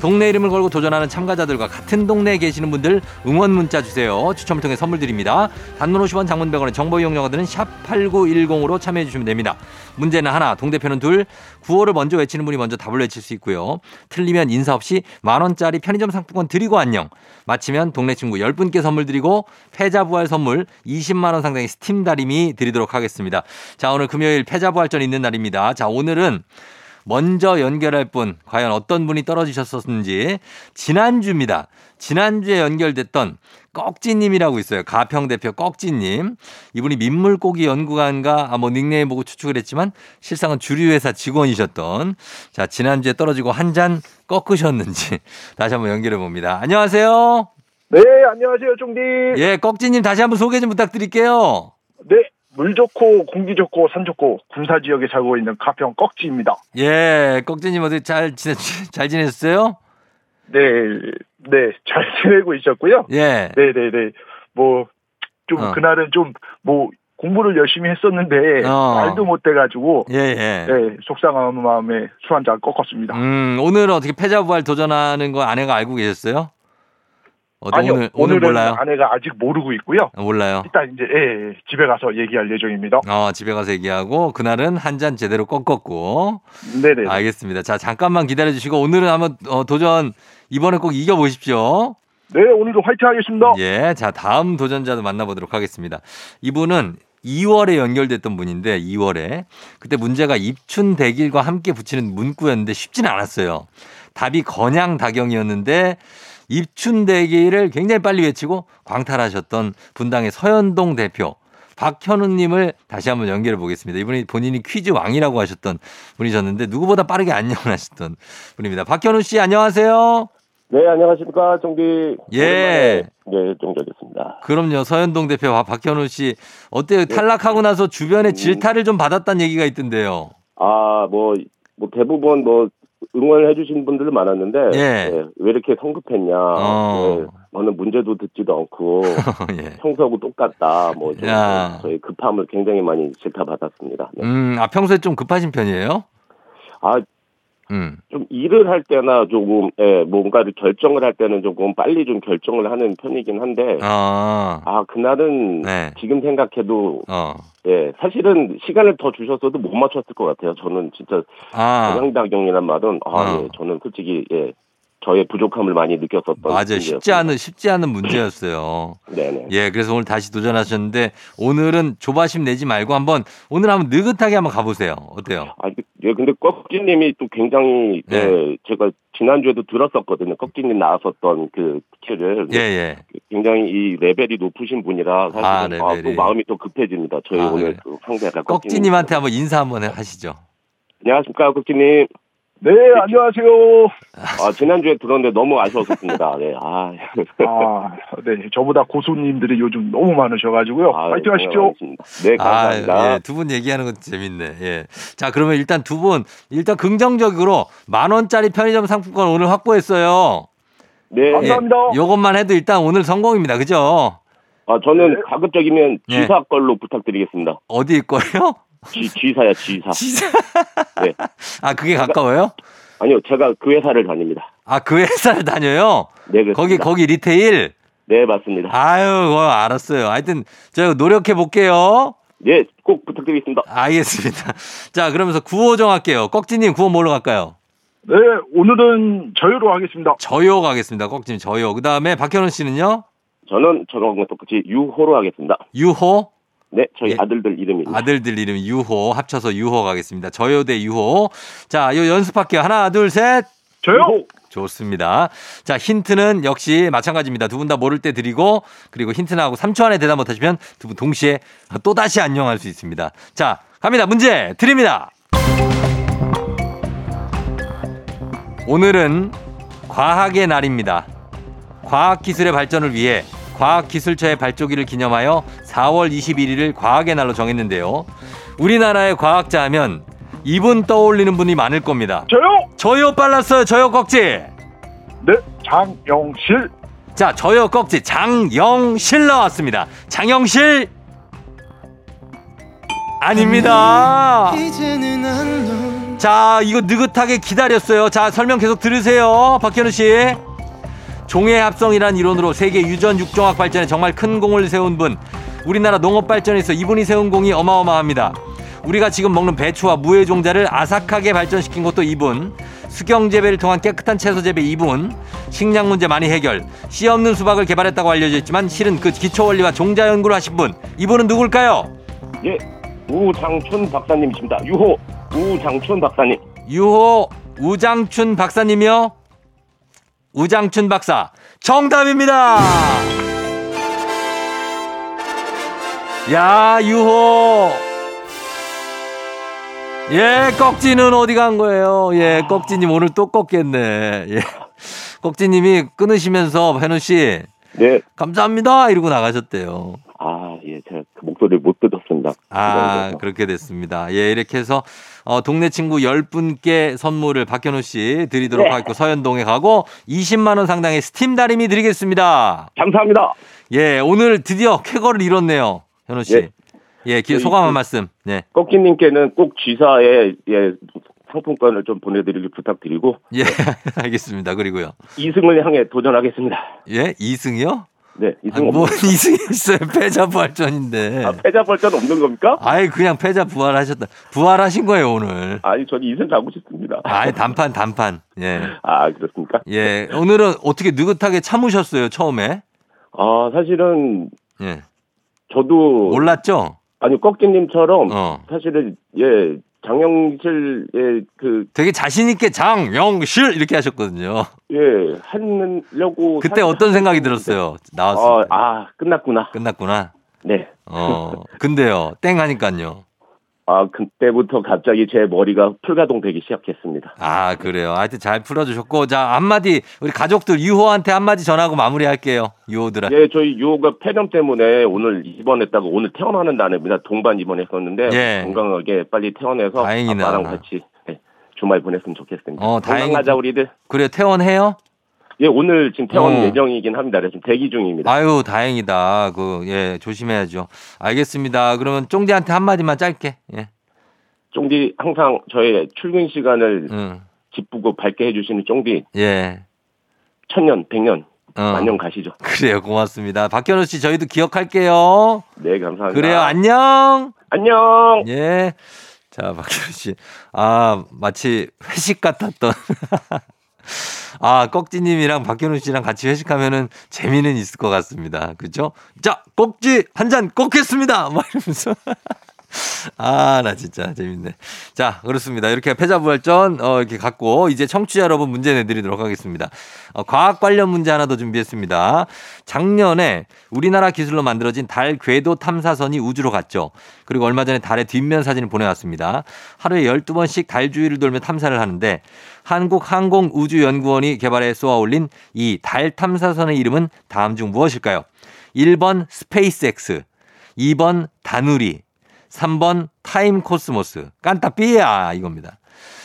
Speaker 1: 동네 이름을 걸고 도전하는 참가자들과 같은 동네에 계시는 분들 응원 문자 주세요. 추첨을 통해 선물 드립니다. 단문 50원 장문 100원의 정보 이용료들은 샵 8910으로 참여해 주시면 됩니다. 문제는 하나 동대표는 둘. 구호를 먼저 외치는 분이 먼저 답을 외칠 수 있고요. 틀리면 인사 없이 만원짜리 편의점 상품권 드리고 안녕. 마치면 동네 친구 10분께 선물 드리고 패자부활 선물 20만원 상당의 스팀 다리미 드리도록 하겠습니다. 자 오늘 금요일 패자부활전 있는 날입니다. 자 오늘은 먼저 연결할 분, 과연 어떤 분이 떨어지셨었는지, 지난주입니다. 지난주에 연결됐던 꺽지님이라고 있어요. 가평 대표 꺽지님. 이분이 민물고기 연구관가, 아, 뭐 닉네임 보고 추측을 했지만, 실상은 주류회사 직원이셨던, 자, 지난주에 떨어지고 한 잔 꺾으셨는지, 다시 한번 연결해 봅니다. 안녕하세요.
Speaker 8: 네, 안녕하세요, 종디.
Speaker 1: 예, 꺽지님 다시 한번 소개 좀 부탁드릴게요.
Speaker 8: 네, 물 좋고 공기 좋고 산 좋고 군사 지역에 살고 있는 가평 꺽지입니다.
Speaker 1: 예, 꺽지님 어떻게 잘 지내, 잘 지냈어요?
Speaker 8: 네, 네, 잘 지내고 있었고요.
Speaker 1: 예.
Speaker 8: 네, 네, 네. 뭐, 좀,
Speaker 1: 어.
Speaker 8: 그날은 좀, 뭐, 공부를 열심히 했었는데,
Speaker 1: 어.
Speaker 8: 말도 못 돼가지고,
Speaker 1: 예, 예.
Speaker 8: 네, 속상한 마음에 술 한 잔 꺾었습니다.
Speaker 1: 음, 오늘 어떻게 패자부활 도전하는 거 아내가 알고 계셨어요? 어때,
Speaker 8: 아니요,
Speaker 1: 오늘, 오늘
Speaker 8: 오늘은
Speaker 1: 몰라요?
Speaker 8: 아내가 아직 모르고 있고요.
Speaker 1: 아, 몰라요.
Speaker 8: 일단 이제, 예, 예, 집에 가서 얘기할 예정입니다.
Speaker 1: 어, 집에 가서 얘기하고, 그날은 한 잔 제대로 꺾었고.
Speaker 8: 네네.
Speaker 1: 알겠습니다. 자, 잠깐만 기다려 주시고, 오늘은 한번 어, 도전, 이번에 꼭 이겨 보십시오.
Speaker 8: 네, 오늘도 화이팅 하겠습니다.
Speaker 1: 예, 자 다음 도전자도 만나보도록 하겠습니다. 이분은 2월에 연결됐던 분인데 2월에 그때 문제가 입춘 대길과 함께 붙이는 문구였는데 쉽지는 않았어요. 답이 건양 다경이었는데 입춘 대길을 굉장히 빨리 외치고 광탈하셨던 분당의 서현동 대표 박현우님을 다시 한번 연결해 보겠습니다. 이분이 본인이 퀴즈 왕이라고 하셨던 분이셨는데 누구보다 빠르게 안녕하셨던 분입니다. 박현우 씨 안녕하세요.
Speaker 3: 네, 안녕하십니까, 종디.
Speaker 1: 예.
Speaker 3: 네, 종결됐습니다.
Speaker 1: 그럼요. 서현동 대표 박- 박현우 씨 어때요? 탈락하고 나서 주변에 질타를 좀 받았다는 얘기가 있던데요.
Speaker 3: 아, 뭐, 뭐, 대부분 뭐, 응원을 해주신 분들 많았는데,
Speaker 1: 예.
Speaker 3: 네, 왜 이렇게 성급했냐,
Speaker 1: 어.
Speaker 3: 네, 너는 문제도 듣지도 않고,
Speaker 1: 예.
Speaker 3: 평소하고 똑같다, 뭐, 좀
Speaker 1: 야.
Speaker 3: 저희 급함을 굉장히 많이 질타받았습니다. 네.
Speaker 1: 음, 아 평소에 좀 급하신 편이에요?
Speaker 3: 아,
Speaker 1: 음.
Speaker 3: 좀 일을 할 때나 조금, 예, 뭔가를 결정을 할 때는 조금 빨리 좀 결정을 하는 편이긴 한데,
Speaker 1: 아.
Speaker 3: 아, 그날은
Speaker 1: 네.
Speaker 3: 지금 생각해도,
Speaker 1: 어.
Speaker 3: 예, 사실은 시간을 더 주셨어도 못 맞췄을 것 같아요. 저는 진짜
Speaker 1: 아.
Speaker 3: 건양다경이란 말은 아,
Speaker 1: 어.
Speaker 3: 예, 저는 솔직히 예, 저의 부족함을 많이 느꼈었던
Speaker 1: 맞아요. 쉽지. 않은 쉽지 않은 문제였어요.
Speaker 3: 네네.
Speaker 1: 예, 그래서 오늘 다시 도전하셨는데 오늘은 조바심 내지 말고 한번 오늘 한번 느긋하게 한번 가보세요. 어때요?
Speaker 3: 아, 예, 근데 꺽지님이 또 굉장히
Speaker 1: 네.
Speaker 3: 예, 제가 지난주에도 들었었거든요. 꺽지님 나왔었던 그 키를
Speaker 1: 예, 예.
Speaker 3: 굉장히 이 레벨이 높으신 분이라 사실은
Speaker 1: 아,
Speaker 3: 아. 또 마음이 또 급해집니다. 저희
Speaker 1: 아,
Speaker 3: 오늘
Speaker 1: 그래요?
Speaker 3: 또 상대가
Speaker 1: 꺽지님한테 한번 인사 한번 하시죠.
Speaker 3: 안녕하십니까 꺽지님.
Speaker 8: 네, 안녕하세요.
Speaker 3: 아, 지난주에 들었는데 너무 아쉬웠습니다. 네, 아,
Speaker 8: 아, 네, 저보다 고수님들이 요즘 너무 많으셔가지고요.
Speaker 3: 아,
Speaker 8: 화이팅 하십시오.
Speaker 3: 고생하셨습니다. 네, 감사합니다.
Speaker 1: 아, 예. 두분 얘기하는 건 재밌네. 예. 자, 그러면 일단 두 분, 일단 긍정적으로 만 원짜리 편의점 상품권 오늘 확보했어요.
Speaker 3: 네.
Speaker 8: 감사합니다.
Speaker 1: 예. 요것만 해도 일단 오늘 성공입니다. 그죠?
Speaker 3: 아, 저는
Speaker 8: 네.
Speaker 3: 가급적이면
Speaker 1: 예.
Speaker 3: G사 걸로 부탁드리겠습니다.
Speaker 1: 어디일 거예요?
Speaker 3: G, G사야, G사.
Speaker 1: 진짜.
Speaker 3: 네.
Speaker 1: 아, 그게 가까워요?
Speaker 3: 아니요, 제가 그 회사를 다닙니다.
Speaker 1: 아, 그 회사를 다녀요?
Speaker 3: 네, 그렇습니다.
Speaker 1: 거기, 거기 리테일?
Speaker 3: 네, 맞습니다.
Speaker 1: 아유, 어, 알았어요. 하여튼, 저 노력해 볼게요.
Speaker 3: 네, 꼭 부탁드리겠습니다.
Speaker 1: 알겠습니다. 자, 그러면서 구호 정할게요. 꺽지님 구호 뭘로 갈까요?
Speaker 8: 네, 오늘은 저희로 하겠습니다.
Speaker 1: 저요 가겠습니다. 꺽지님 저요. 그 다음에 박현우 씨는요?
Speaker 3: 저는 저랑 똑같이 유호로 하겠습니다.
Speaker 1: 유호?
Speaker 3: 네, 저희
Speaker 1: 예.
Speaker 3: 아들들 이름입니다.
Speaker 1: 아들들 이름 유호 합쳐서 유호 가겠습니다. 저요 대 유호. 자, 요 연습할게요. 하나, 둘, 셋.
Speaker 8: 저요?
Speaker 3: 유호.
Speaker 1: 좋습니다. 자, 힌트는 역시 마찬가지입니다. 두 분 다 모를 때 드리고 그리고 힌트 나하고 3초 안에 대답 못 하시면 두 분 동시에 또 다시 안녕할 수 있습니다. 자, 갑니다. 문제 드립니다. 오늘은 과학의 날입니다. 과학기술의 발전을 위해 과학기술처의 발족일을 기념하여 4월 21일을 과학의 날로 정했는데요. 우리나라의 과학자 하면 이분 떠올리는 분이 많을 겁니다.
Speaker 8: 저요?
Speaker 1: 저요 빨랐어요. 저요 꺽지.
Speaker 8: 네, 장영실.
Speaker 1: 자, 저요 꺽지 장영실 나왔습니다. 장영실 아닙니다. 자, 이거 느긋하게 기다렸어요. 자, 설명 계속 들으세요. 박현우 씨. 종해 합성이란 이론으로 세계 유전 육종학 발전에 정말 큰 공을 세운 분. 우리나라 농업 발전에서 이분이 세운 공이 어마어마합니다. 우리가 지금 먹는 배추와 무의 종자를 아삭하게 발전시킨 것도 이분. 수경 재배를 통한 깨끗한 채소 재배 이분. 식량 문제 많이 해결. 씨 없는 수박을 개발했다고 알려져 있지만 실은 그 기초 원리와 종자 연구를 하신 분. 이분은 누굴까요?
Speaker 3: 예, 우장춘 박사님이십니다. 유호 우장춘 박사님.
Speaker 1: 유호 우장춘 박사님이요? 우장춘 박사 정답입니다. 야 유호 예 꺽지는 어디 간 거예요? 예 꺽지님 오늘 또 꺾겠네. 예 꺽지님이 끊으시면서 현우 씨
Speaker 3: 네.
Speaker 1: 감사합니다 이러고 나가셨대요.
Speaker 3: 아, 예, 제가 그 목소리를 못 들었습니다.
Speaker 1: 아. 그렇게 됐습니다. 예, 이렇게 해서 어, 동네 친구 10분께 선물을 박현우 씨 드리도록
Speaker 3: 네.
Speaker 1: 하겠고 서현동에 가고 20만 원 상당의 스팀 다리미 드리겠습니다.
Speaker 3: 감사합니다.
Speaker 1: 예, 오늘 드디어 쾌거를 이뤘네요. 현우 씨.
Speaker 3: 예.
Speaker 1: 예, 기-
Speaker 3: 저희
Speaker 1: 소감 한
Speaker 3: 그-
Speaker 1: 말씀. 네.
Speaker 3: 꺾기님께는 꼭 G사에 예, 상품권을 좀 보내드리길 부탁드리고
Speaker 1: 예, 알겠습니다. 그리고요.
Speaker 3: 이승을 향해 도전하겠습니다.
Speaker 1: 예, 2승이요?
Speaker 3: 네,
Speaker 1: 아,
Speaker 3: 이승
Speaker 1: 뭐
Speaker 3: 없는
Speaker 1: 2승 있어요. 패자 부활전인데.
Speaker 3: 아, 패자 벌전 없는 겁니까?
Speaker 1: 아이, 그냥 패자 부활하셨다. 부활하신 거예요, 오늘.
Speaker 3: 아니, 저는 이승 가고 싶습니다.
Speaker 1: 아이, 단판, 단판. 예.
Speaker 3: 아, 그렇습니까?
Speaker 1: 예, 오늘은 어떻게 느긋하게 참으셨어요, 처음에?
Speaker 3: 아, 사실은
Speaker 1: 예.
Speaker 3: 저도
Speaker 1: 몰랐죠?
Speaker 3: 아니 꺾기님처럼
Speaker 1: 어.
Speaker 3: 사실은 예 장영실의 그
Speaker 1: 되게 자신 있게 장영실 이렇게 하셨거든요.
Speaker 3: 예, 하려고
Speaker 1: 그때
Speaker 3: 사-
Speaker 1: 어떤 생각이 들었어요? 나왔을
Speaker 3: 아,
Speaker 1: 때.
Speaker 3: 아, 끝났구나.
Speaker 1: 끝났구나.
Speaker 3: 네.
Speaker 1: 어, 근데요, 땡 하니까요.
Speaker 3: 아, 그때부터 갑자기 제 머리가 풀가동 되기 시작했습니다.
Speaker 1: 아, 그래요. 하여튼 잘 풀어주셨고, 자, 한마디, 우리 가족들, 유호한테 한마디 전하고 마무리할게요. 유호들아.
Speaker 3: 예, 저희 유호가 폐렴 때문에 오늘 입원했다고 오늘 퇴원하는 날입니다. 동반 입원했었는데
Speaker 1: 예.
Speaker 3: 건강하게 빨리 퇴원해서
Speaker 1: 다행이네.
Speaker 3: 아빠랑 같이 예, 주말 보냈으면 좋겠습니다.
Speaker 1: 어,
Speaker 3: 건강하자 우리들.
Speaker 1: 그래요, 퇴원해요?
Speaker 3: 예, 오늘 지금 퇴원
Speaker 1: 어.
Speaker 3: 예정이긴 합니다. 그래서 지금 대기 중입니다.
Speaker 1: 아유, 다행이다. 그, 예, 조심해야죠. 알겠습니다. 그러면 쫑디한테 한마디만 짧게. 예,
Speaker 3: 쫑디 항상 저의 출근 시간을
Speaker 1: 응,
Speaker 3: 기쁘고 밝게 해주시는 쫑디
Speaker 1: 예.
Speaker 3: 천년, 백년,
Speaker 1: 어.
Speaker 3: 만년 가시죠.
Speaker 1: 그래요, 고맙습니다. 박현우 씨, 저희도 기억할게요.
Speaker 3: 네, 감사합니다.
Speaker 1: 그래요, 안녕!
Speaker 3: 안녕.
Speaker 1: 예. 자, 박현우 씨. 아, 마치 회식 같았던. 아, 꺽지님이랑 박현우 씨랑 같이 회식하면은 재미는 있을 것 같습니다. 그죠? 자, 꼭지 한 잔 꼭 했습니다! 막 이러면서. 아, 나 진짜 재밌네. 자, 그렇습니다. 이렇게 패자부활전, 어, 이렇게 갖고, 이제 청취자 여러분 문제 내드리도록 하겠습니다. 어, 과학 관련 문제 하나 더 준비했습니다. 작년에 우리나라 기술로 만들어진 달 궤도 탐사선이 우주로 갔죠. 그리고 얼마 전에 달의 뒷면 사진을 보내왔습니다. 하루에 12번씩 달 주위를 돌며 탐사를 하는데, 한국항공우주연구원이 개발해 쏘아 올린 이 달 탐사선의 이름은 다음 중 무엇일까요? 1번 스페이스X, 2번 다누리, 3번 타임 코스모스. 깐따삐야 이겁니다.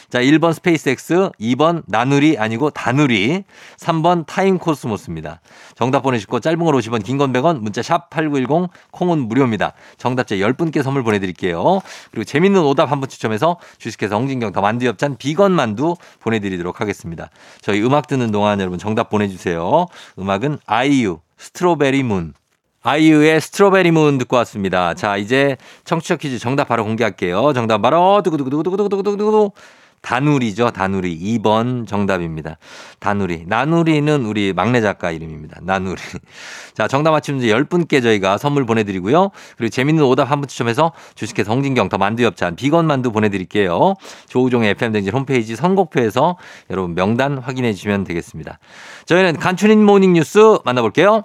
Speaker 1: 자, 1번 스페이스X, 2번 나누리 아니고 다누리, 3번 타임 코스모스입니다. 정답 보내시고 짧은 걸 50원, 긴 건 100원, 문자 샵 8910, 콩은 무료입니다. 정답자 10분께 선물 보내드릴게요. 그리고 재밌는 오답 한분 추첨해서 주식회사 홍진경 더 만두 엽찬 비건 만두 보내드리도록 하겠습니다. 저희 음악 듣는 동안 여러분 정답 보내주세요. 음악은 아이유, Strawberry Moon. 아이유의 Strawberry Moon 듣고 왔습니다. 자, 이제 청취자 퀴즈 정답 바로 공개할게요. 정답 바로 두구두구두구두구두구두구두구 다누리죠. 다누리. 2번 정답입니다. 다누리. 나누리는 우리 막내 작가 이름입니다. 나누리. 자, 정답 맞히면 이제 10분께 저희가 선물 보내드리고요. 그리고 재밌는 오답 한 분 추첨해서 주식회사 홍진경 더 만두 엽찬 비건 만두 보내드릴게요. 조우종의 FM대행진 홈페이지 선곡표에서 여러분 명단 확인해 주시면 되겠습니다. 저희는 간추린 모닝 뉴스 만나볼게요.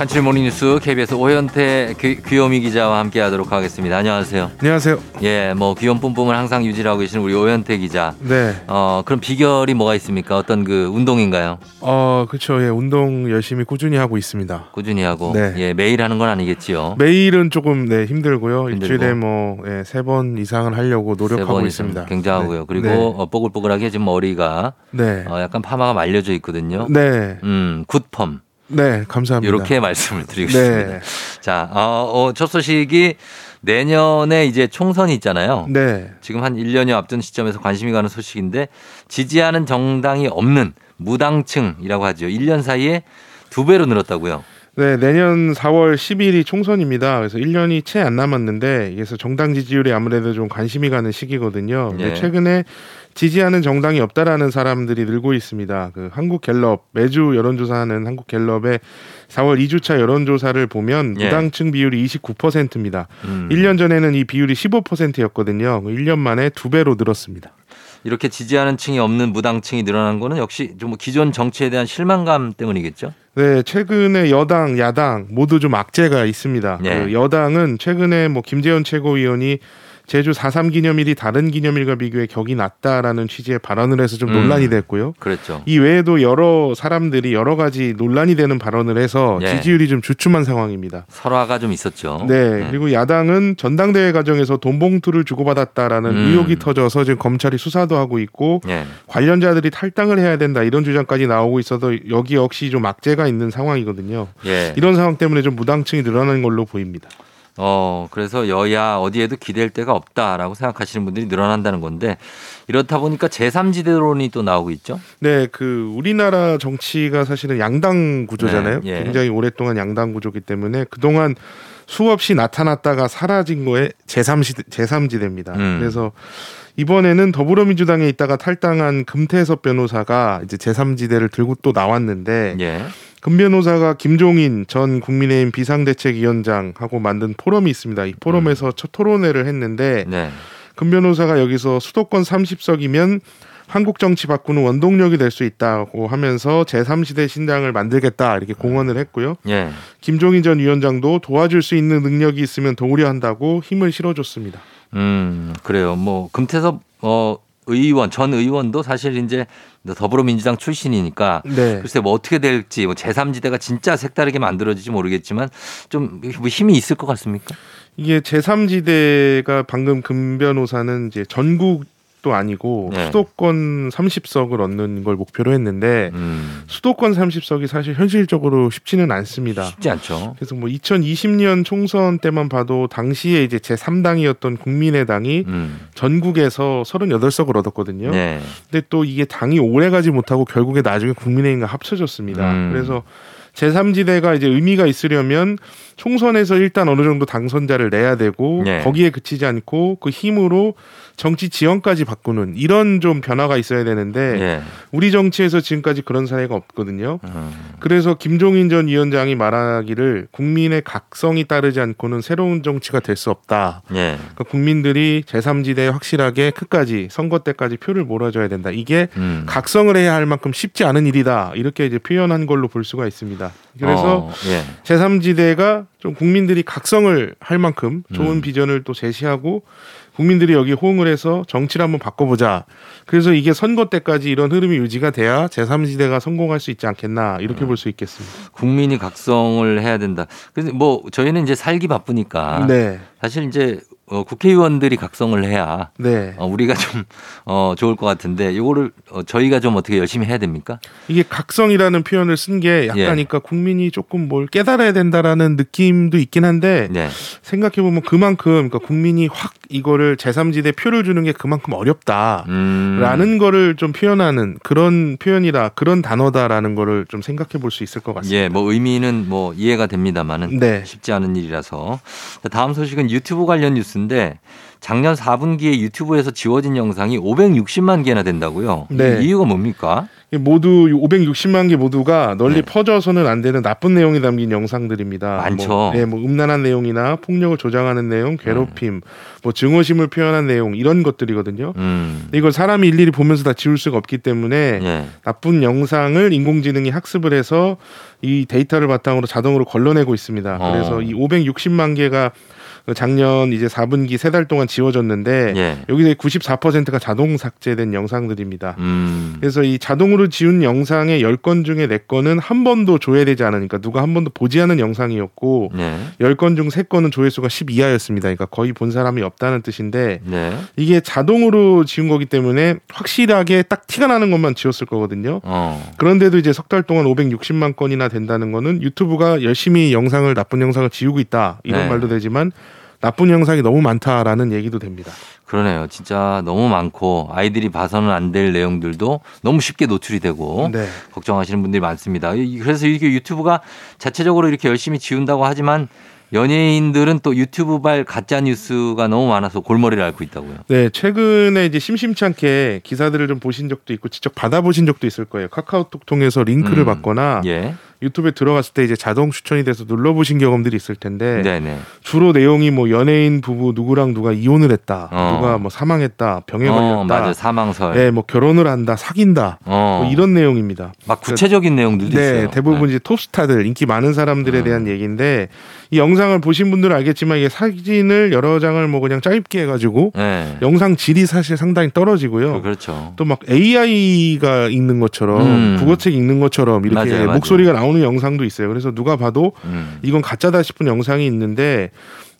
Speaker 1: 간추린 모닝뉴스 KBS 오현태 귀- 귀요미 기자와 함께하도록 하겠습니다. 안녕하세요.
Speaker 9: 안녕하세요.
Speaker 1: 예, 뭐 귀염 뿜뿜을 항상 유지하고 계시는 우리 오현태 기자.
Speaker 9: 네.
Speaker 1: 어, 그럼 비결이 뭐가 있습니까? 어떤 그 운동인가요?
Speaker 9: 어, 그렇죠. 예, 운동 열심히 꾸준히 하고 있습니다.
Speaker 1: 꾸준히 하고
Speaker 9: 네.
Speaker 1: 예, 매일 하는 건 아니겠지요.
Speaker 9: 매일은 조금 네, 힘들고요.
Speaker 1: 힘들고.
Speaker 9: 일주일에 뭐 예, 세번 이상은 하려고
Speaker 1: 세
Speaker 9: 노력하고
Speaker 1: 번
Speaker 9: 있습니다.
Speaker 1: 굉장하고요.
Speaker 9: 네.
Speaker 1: 그리고
Speaker 9: 네.
Speaker 1: 어, 뽀글뽀글하게 지금 머리가
Speaker 9: 네.
Speaker 1: 어, 약간 파마가 말려져 있거든요.
Speaker 9: 네.
Speaker 1: 음, 굿펌.
Speaker 9: 네, 감사합니다.
Speaker 1: 이렇게 말씀을 드리고 싶습니다.
Speaker 9: 네.
Speaker 1: 자, 어, 어, 첫 소식이 내년에 이제 총선이 있잖아요.
Speaker 9: 네.
Speaker 1: 지금 한 1년여 앞둔 시점에서 관심이 가는 소식인데 지지하는 정당이 없는 무당층이라고 하죠. 1년 사이에 두 배로 늘었다고요.
Speaker 9: 네, 내년 4월 10일이 총선입니다. 그래서 1년이 채 안 남았는데 그래서 정당 지지율이 아무래도 좀 관심이 가는 시기거든요.
Speaker 1: 예.
Speaker 9: 최근에 지지하는 정당이 없다라는 사람들이 늘고 있습니다. 그 한국 갤럽 매주 여론조사하는 한국 갤럽의 4월 2주차 여론조사를 보면
Speaker 1: 예.
Speaker 9: 무당층 비율이 29%입니다.
Speaker 1: 음.
Speaker 9: 1년 전에는 이 비율이 15%였거든요. 1년 만에 두 배로 늘었습니다.
Speaker 1: 이렇게 지지하는 층이 없는 무당층이 늘어난 거는 역시 좀뭐 기존 정치에 대한 실망감 때문이겠죠.
Speaker 9: 네, 최근에 여당, 야당 모두 좀 악재가 있습니다.
Speaker 1: 예.
Speaker 9: 그 여당은 최근에 뭐 김재현 최고위원이 제주 4.3 기념일이 다른 기념일과 비교해 격이 낮다라는 취지의 발언을 해서 좀
Speaker 1: 음.
Speaker 9: 논란이 됐고요.
Speaker 1: 그랬죠.
Speaker 9: 이 외에도 여러 사람들이 여러 가지 논란이 되는 발언을 해서
Speaker 1: 예.
Speaker 9: 지지율이 좀 주춤한 상황입니다.
Speaker 1: 설화가 좀 있었죠.
Speaker 9: 네, 그리고 야당은 전당대회 과정에서 돈 봉투를 주고받았다라는
Speaker 1: 음.
Speaker 9: 의혹이 터져서 지금 검찰이 수사도 하고 있고
Speaker 1: 예.
Speaker 9: 관련자들이 탈당을 해야 된다 이런 주장까지 나오고 있어서 여기 역시 좀 악재가 있는 상황이거든요.
Speaker 1: 예.
Speaker 9: 이런 상황 때문에 좀 무당층이 늘어나는 걸로 보입니다.
Speaker 1: 어, 그래서 여야 어디에도 기댈 데가 없다라고 생각하시는 분들이 늘어난다는 건데 이렇다 보니까 제3지대론이 또 나오고 있죠.
Speaker 9: 네, 그 우리나라 정치가 사실은 양당 구조잖아요.
Speaker 1: 네, 예.
Speaker 9: 굉장히 오랫동안 양당 구조기 때문에 그동안 수없이 나타났다가 사라진 거에 제3시 제3지대입니다.
Speaker 1: 음.
Speaker 9: 그래서 이번에는 더불어민주당에 있다가 탈당한 금태섭 변호사가 이제 제3지대를 들고 또 나왔는데
Speaker 1: 예.
Speaker 9: 금 변호사가 김종인 전 국민의힘 비상대책위원장하고 만든 포럼이 있습니다. 이 포럼에서 첫 토론회를 했는데
Speaker 1: 네.
Speaker 9: 금 변호사가 여기서 수도권 30석이면 한국 정치 바꾸는 원동력이 될 수 있다고 하면서 제3시대 신당을 만들겠다 이렇게 공언을 했고요.
Speaker 1: 예.
Speaker 9: 김종인 전 위원장도 도와줄 수 있는 능력이 있으면 도우려 한다고 힘을 실어줬습니다.
Speaker 1: 음, 그래요. 뭐 금태섭 어 의원 전 의원도 사실 이제 더불어민주당 출신이니까
Speaker 9: 네.
Speaker 1: 글쎄 뭐 어떻게 될지 뭐 제3지대가 진짜 색다르게 만들어질지 모르겠지만 좀뭐 힘이 있을 것 같습니까?
Speaker 9: 이게 제3지대가 방금 금 변호사는 이제 전국 도 아니고
Speaker 1: 네.
Speaker 9: 수도권 30석을 얻는 걸 목표로 했는데
Speaker 1: 음,
Speaker 9: 수도권 30석이 사실 현실적으로 쉽지는 않습니다.
Speaker 1: 쉽지 않죠.
Speaker 9: 그래서 뭐 2020년 총선 때만 봐도 당시에 이제 제 3당이었던 국민의당이
Speaker 1: 음,
Speaker 9: 전국에서 38석을 얻었거든요.
Speaker 1: 네.
Speaker 9: 근데 또 이게 당이 오래 가지 못하고 결국에 나중에 국민의힘과 합쳐졌습니다.
Speaker 1: 음.
Speaker 9: 그래서 제3지대가 이제 의미가 있으려면 총선에서 일단 어느 정도 당선자를 내야 되고
Speaker 1: 네.
Speaker 9: 거기에 그치지 않고 그 힘으로 정치 지형까지 바꾸는 이런 좀 변화가 있어야 되는데
Speaker 1: 예.
Speaker 9: 우리 정치에서 지금까지 그런 사례가 없거든요.
Speaker 1: 음,
Speaker 9: 그래서 김종인 전 위원장이 말하기를 국민의 각성이 따르지 않고는 새로운 정치가 될 수 없다.
Speaker 1: 예.
Speaker 9: 그러니까 국민들이 제3지대에 확실하게 끝까지 선거 때까지 표를 몰아줘야 된다. 이게
Speaker 1: 음.
Speaker 9: 각성을 해야 할 만큼 쉽지 않은 일이다. 이렇게 이제 표현한 걸로 볼 수가 있습니다. 그래서
Speaker 1: 어, 예.
Speaker 9: 제3지대가 좀 국민들이 각성을 할 만큼 좋은
Speaker 1: 음.
Speaker 9: 비전을 또 제시하고 국민들이 여기 호응을 해서 정치를 한번 바꿔보자. 그래서 이게 선거 때까지 이런 흐름이 유지가 돼야 제3지대가 성공할 수 있지 않겠나
Speaker 1: 음.
Speaker 9: 이렇게 볼 수 있겠습니다.
Speaker 1: 국민이 각성을 해야 된다. 그래서 뭐 저희는 이제 살기 바쁘니까
Speaker 9: 네,
Speaker 1: 사실 이제 어, 국회의원들이 각성을 해야
Speaker 9: 네.
Speaker 1: 어, 우리가 좀 어, 좋을 것 같은데 요거를 어, 저희가 좀 어떻게 열심히 해야 됩니까?
Speaker 9: 이게 각성이라는 표현을 쓴 게 약간
Speaker 1: 예.
Speaker 9: 국민이 조금 뭘 깨달아야 된다라는 느낌도 있긴 한데
Speaker 1: 네.
Speaker 9: 생각해 보면 그만큼 그러니까 국민이 확 이거를 제3지대 표를 주는 게 그만큼 어렵다.
Speaker 1: 음.
Speaker 9: 라는 거를 좀 표현하는 그런 표현이라 그런 단어다라는 거를 좀 생각해 볼 수 있을 것 같습니다.
Speaker 1: 예, 뭐 의미는 뭐 이해가 됩니다만은
Speaker 9: 네.
Speaker 1: 쉽지 않은 일이라서. 자, 다음 소식은 유튜브 관련 뉴스 인데 작년 4분기에 유튜브에서 지워진 영상이 560만 개나 된다고요.
Speaker 9: 네.
Speaker 1: 이 이유가 뭡니까?
Speaker 9: 모두 560만 개 모두가 널리
Speaker 1: 네.
Speaker 9: 퍼져서는 안 되는 나쁜 내용이 담긴 영상들입니다.
Speaker 1: 많죠.
Speaker 9: 뭐, 네, 뭐 음란한 내용이나 폭력을 조장하는 내용, 괴롭힘, 뭐 증오심을 표현한 내용 이런 것들이거든요.
Speaker 1: 음.
Speaker 9: 이걸 사람이 일일이 보면서 다 지울 수가 없기 때문에
Speaker 1: 예.
Speaker 9: 나쁜 영상을 인공지능이 학습을 해서 이 데이터를 바탕으로 자동으로 걸러내고 있습니다.
Speaker 1: 어.
Speaker 9: 그래서 이 560만 개가 작년 이제 4분기 세 달 동안 지워졌는데
Speaker 1: 예.
Speaker 9: 여기서 94%가 자동 삭제된 영상들입니다.
Speaker 1: 음.
Speaker 9: 그래서 이 자동으로 지운 영상의 10건 중에 4건은 한 번도 조회되지 않으니까 누가 한 번도 보지 않은 영상이었고
Speaker 1: 네.
Speaker 9: 10건 중 3건은 조회수가 10 이하였습니다. 그러니까 거의 본 사람이 없다는 뜻인데
Speaker 1: 네.
Speaker 9: 이게 자동으로 지운 거기 때문에 확실하게 딱 티가 나는 것만 지웠을 거거든요.
Speaker 1: 어.
Speaker 9: 그런데도 이제 석 달 동안 560만 건이나 된다는 거는 유튜브가 열심히 영상을 나쁜 영상을 지우고 있다 이런
Speaker 1: 네.
Speaker 9: 말도 되지만 나쁜 영상이 너무 많다라는 얘기도 됩니다.
Speaker 1: 그러네요. 진짜 너무 많고 아이들이 봐서는 안 될 내용들도 너무 쉽게 노출이 되고
Speaker 9: 네.
Speaker 1: 걱정하시는 분들이 많습니다. 이- 그래서 이렇게 유튜브가 자체적으로 이렇게 열심히 지운다고 하지만 연예인들은 또 유튜브발 가짜 뉴스가 너무 많아서 골머리를 앓고 있다고요.
Speaker 9: 네, 최근에 이제 심심치 않게 기사들을 좀 보신 적도 있고 직접 받아보신 적도 있을 거예요. 카카오톡 통해서 링크를
Speaker 1: 음.
Speaker 9: 받거나
Speaker 1: 예.
Speaker 9: 유튜브에 들어갔을 때 이제 자동 추천이 돼서 눌러보신 경험들이 있을 텐데
Speaker 1: 네네.
Speaker 9: 주로 내용이 뭐 연예인 부부 누구랑 누가 이혼을 했다,
Speaker 1: 어.
Speaker 9: 누가 뭐 사망했다, 병에
Speaker 1: 어,
Speaker 9: 걸렸다,
Speaker 1: 맞아. 사망설.
Speaker 9: 네, 뭐 결혼을 한다, 사귄다,
Speaker 1: 어.
Speaker 9: 뭐 이런 내용입니다.
Speaker 1: 막 구체적인 내용들도
Speaker 9: 네,
Speaker 1: 있어요.
Speaker 9: 대부분 이제 톱스타들 인기 많은 사람들에
Speaker 1: 음.
Speaker 9: 대한 얘기인데 이 영상을 보신 분들은 알겠지만 이게 사진을 여러 장을 뭐 그냥 짧게 해가지고
Speaker 1: 네.
Speaker 9: 영상 질이 사실 상당히 떨어지고요.
Speaker 1: 그렇죠.
Speaker 9: 또 막 AI가 읽는 것처럼
Speaker 1: 음.
Speaker 9: 국어책 읽는 것처럼 이렇게
Speaker 1: 맞아요.
Speaker 9: 목소리가 나오는 영상도 있어요. 그래서 누가 봐도
Speaker 1: 음.
Speaker 9: 이건 가짜다 싶은 영상이 있는데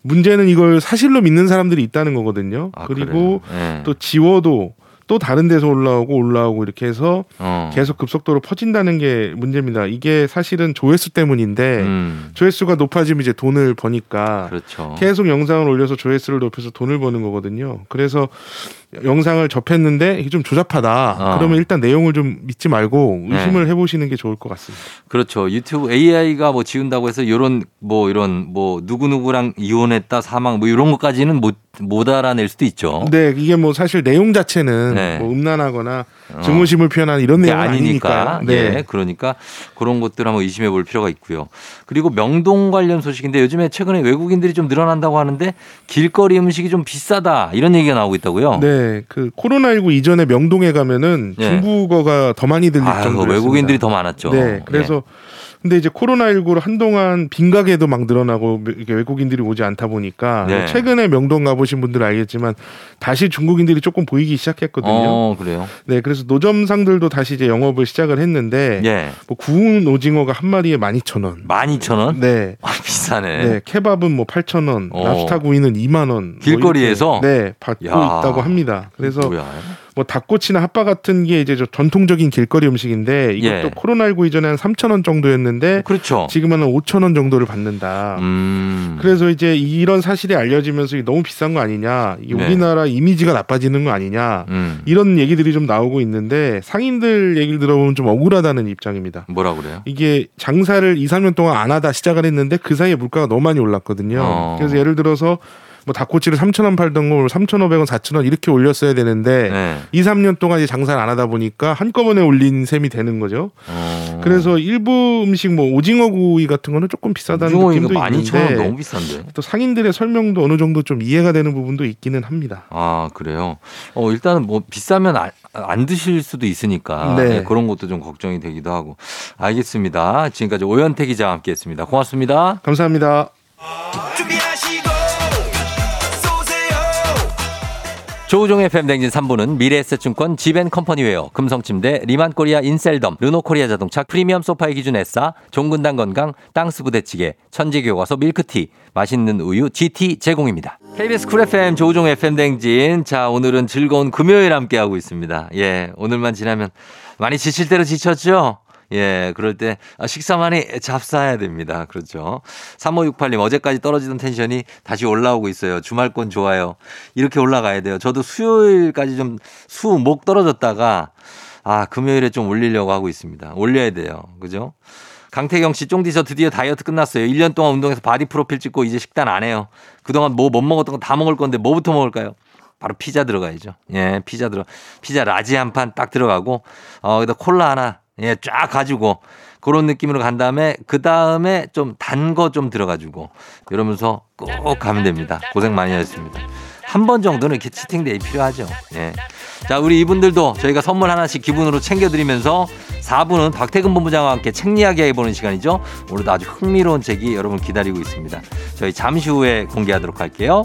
Speaker 9: 문제는 이걸 사실로 믿는 사람들이 있다는 거거든요.
Speaker 1: 아,
Speaker 9: 그리고?
Speaker 1: 네.
Speaker 9: 또 지워도 또 다른 데서 올라오고 올라오고 이렇게 해서
Speaker 1: 어.
Speaker 9: 계속 급속도로 퍼진다는 게 문제입니다. 이게 사실은 조회수 때문인데
Speaker 1: 음.
Speaker 9: 조회수가 높아지면 이제 돈을 버니까
Speaker 1: 그렇죠.
Speaker 9: 계속 영상을 올려서 조회수를 높여서 돈을 버는 거거든요. 그래서 영상을 접했는데 이게 좀 조잡하다.
Speaker 1: 어.
Speaker 9: 그러면 일단 내용을 좀 믿지 말고
Speaker 1: 네.
Speaker 9: 의심을 해보시는 게 좋을 것 같습니다.
Speaker 1: 그렇죠. 유튜브 AI가 뭐 지운다고 해서 이런 뭐 이런 뭐 누구 누구랑 이혼했다 사망 뭐 이런 것까지는 못 못 알아낼 수도 있죠.
Speaker 9: 근데 이게 뭐 사실 내용 자체는
Speaker 1: 네.
Speaker 9: 뭐 음란하거나
Speaker 1: 어.
Speaker 9: 증오심을 표현하는 이런 내용은
Speaker 1: 아니니까.
Speaker 9: 아니니까. 네.
Speaker 1: 예, 그러니까 그런 것들 한번 의심해 볼 필요가 있고요. 그리고 명동 관련 소식인데 요즘에 최근에 외국인들이 좀 늘어난다고 하는데 길거리 음식이 좀 비싸다 이런 얘기가 나오고 있다고요.
Speaker 9: 네, 그 코로나19 이전에 명동에 가면은
Speaker 1: 네.
Speaker 9: 중국어가 더 많이 들릴
Speaker 1: 아,
Speaker 9: 정도로
Speaker 1: 외국인들이 더 많았죠.
Speaker 9: 네, 그래서 근데 이제 코로나19로 한동안 빈가게도 막 늘어나고 외국인들이 오지 않다 보니까
Speaker 1: 네.
Speaker 9: 최근에 명동 가보신 분들은 알겠지만 다시 중국인들이 조금 보이기 시작했거든요.
Speaker 1: 어, 그래요.
Speaker 9: 네, 그래서 노점상들도 다시 이제 영업을 시작을 했는데
Speaker 1: 예.
Speaker 9: 뭐 구운 오징어가 한 마리에 12,000원.
Speaker 1: 12,000원?
Speaker 9: 네.
Speaker 1: 아, 비싸네.
Speaker 9: 네, 케밥은 뭐 8,000원,
Speaker 1: 어.
Speaker 9: 랍스타 구이는 2만 원. 뭐
Speaker 1: 길거리에서?
Speaker 9: 이렇게, 네, 받고
Speaker 1: 야.
Speaker 9: 있다고 합니다. 그래서
Speaker 1: 뭐야?
Speaker 9: 뭐 닭꼬치나 핫바 같은 게 이제 저 전통적인 길거리 음식인데 이것도
Speaker 1: 예.
Speaker 9: 코로나19 이전에 한 3,000원 정도였는데
Speaker 1: 그렇죠.
Speaker 9: 지금은 한 5,000원 정도를 받는다.
Speaker 1: 음.
Speaker 9: 그래서 이제 이런 사실이 알려지면서 너무 비싼 거 아니냐, 이
Speaker 1: 네.
Speaker 9: 우리나라 이미지가 나빠지는 거 아니냐,
Speaker 1: 음.
Speaker 9: 이런 얘기들이 좀 나오고 있는데 상인들 얘기를 들어보면 좀 억울하다는 입장입니다.
Speaker 1: 뭐라 그래요?
Speaker 9: 이게 장사를 2, 3년 동안 안 하다 시작을 했는데 그 사이에 물가가 너무 많이 올랐거든요.
Speaker 1: 어.
Speaker 9: 그래서 예를 들어서 뭐 닭꼬치를 3,000원 팔던 걸 3,500원, 4,000원 이렇게 올렸어야 되는데
Speaker 1: 네.
Speaker 9: 2, 3년 동안 이제 장사를 안 하다 보니까 한꺼번에 올린 셈이 되는 거죠.
Speaker 1: 어.
Speaker 9: 그래서 일부 음식 뭐 오징어 구이 같은 거는 조금 비싸다는 느낌도
Speaker 1: 12,000원
Speaker 9: 있는데
Speaker 1: 너무 비싼데.
Speaker 9: 또 상인들의 설명도 어느 정도 좀 이해가 되는 부분도 있기는 합니다.
Speaker 1: 아 그래요. 어 일단은 뭐 비싸면 안, 안 드실 수도 있으니까
Speaker 9: 네.
Speaker 1: 네, 그런 것도 좀 걱정이 되기도 하고. 알겠습니다. 지금까지 오현태 기자와 함께 했습니다. 고맙습니다.
Speaker 9: 감사합니다.
Speaker 1: 조우종의 FM대행진 3부는 미래에셋증권 지벤컴퍼니웨어 금성침대 리만코리아 인셀덤 르노코리아 자동차 프리미엄 소파의 기준 에싸 종근당 건강 땅스 부대찌개 천지교과서 밀크티 맛있는 우유 GT 제공입니다. KBS Cool FM 조우종의 FM대행진 자 오늘은 즐거운 금요일 함께하고 있습니다. 예 오늘만 지나면 많이 지칠 대로 지쳤죠? 예, 그럴 때 아, 식사 많이 잡사해야 됩니다. 그렇죠. 3568님, 어제까지 떨어지던 tension이 다시 올라오고 있어요. 주말권 좋아요. 이렇게 올라가야 돼요. 저도 수요일까지 좀 수, 목 떨어졌다가 아, 금요일에 좀 올리려고 하고 있습니다. 올려야 돼요. 그죠? 강태경 씨, 쫑디 저 드디어 다이어트 끝났어요. 1년 동안 운동해서 body 프로필 찍고 이제 식단 안 해요. 그동안 뭐 못 먹었던 거 다 먹을 건데 뭐부터 먹을까요? 바로 피자 들어가야죠. 예, 피자 들어. 피자 large 한 판 딱 들어가고 어, 거기다 콜라 하나 예, 쫙 가지고 그런 느낌으로 간 다음에 그 다음에 좀 단 거 좀 들어가지고 이러면서 꼭 가면 됩니다. 고생 많이 하셨습니다. 한 번 정도는 이렇게 cheating day 필요하죠. 예. 자, 우리 이분들도 저희가 선물 하나씩 기분으로 챙겨드리면서 4부는 박태근 본부장과 함께 책 이야기 해보는 시간이죠. 오늘도 아주 흥미로운 책이 여러분 기다리고 있습니다. 저희 잠시 후에 공개하도록 할게요.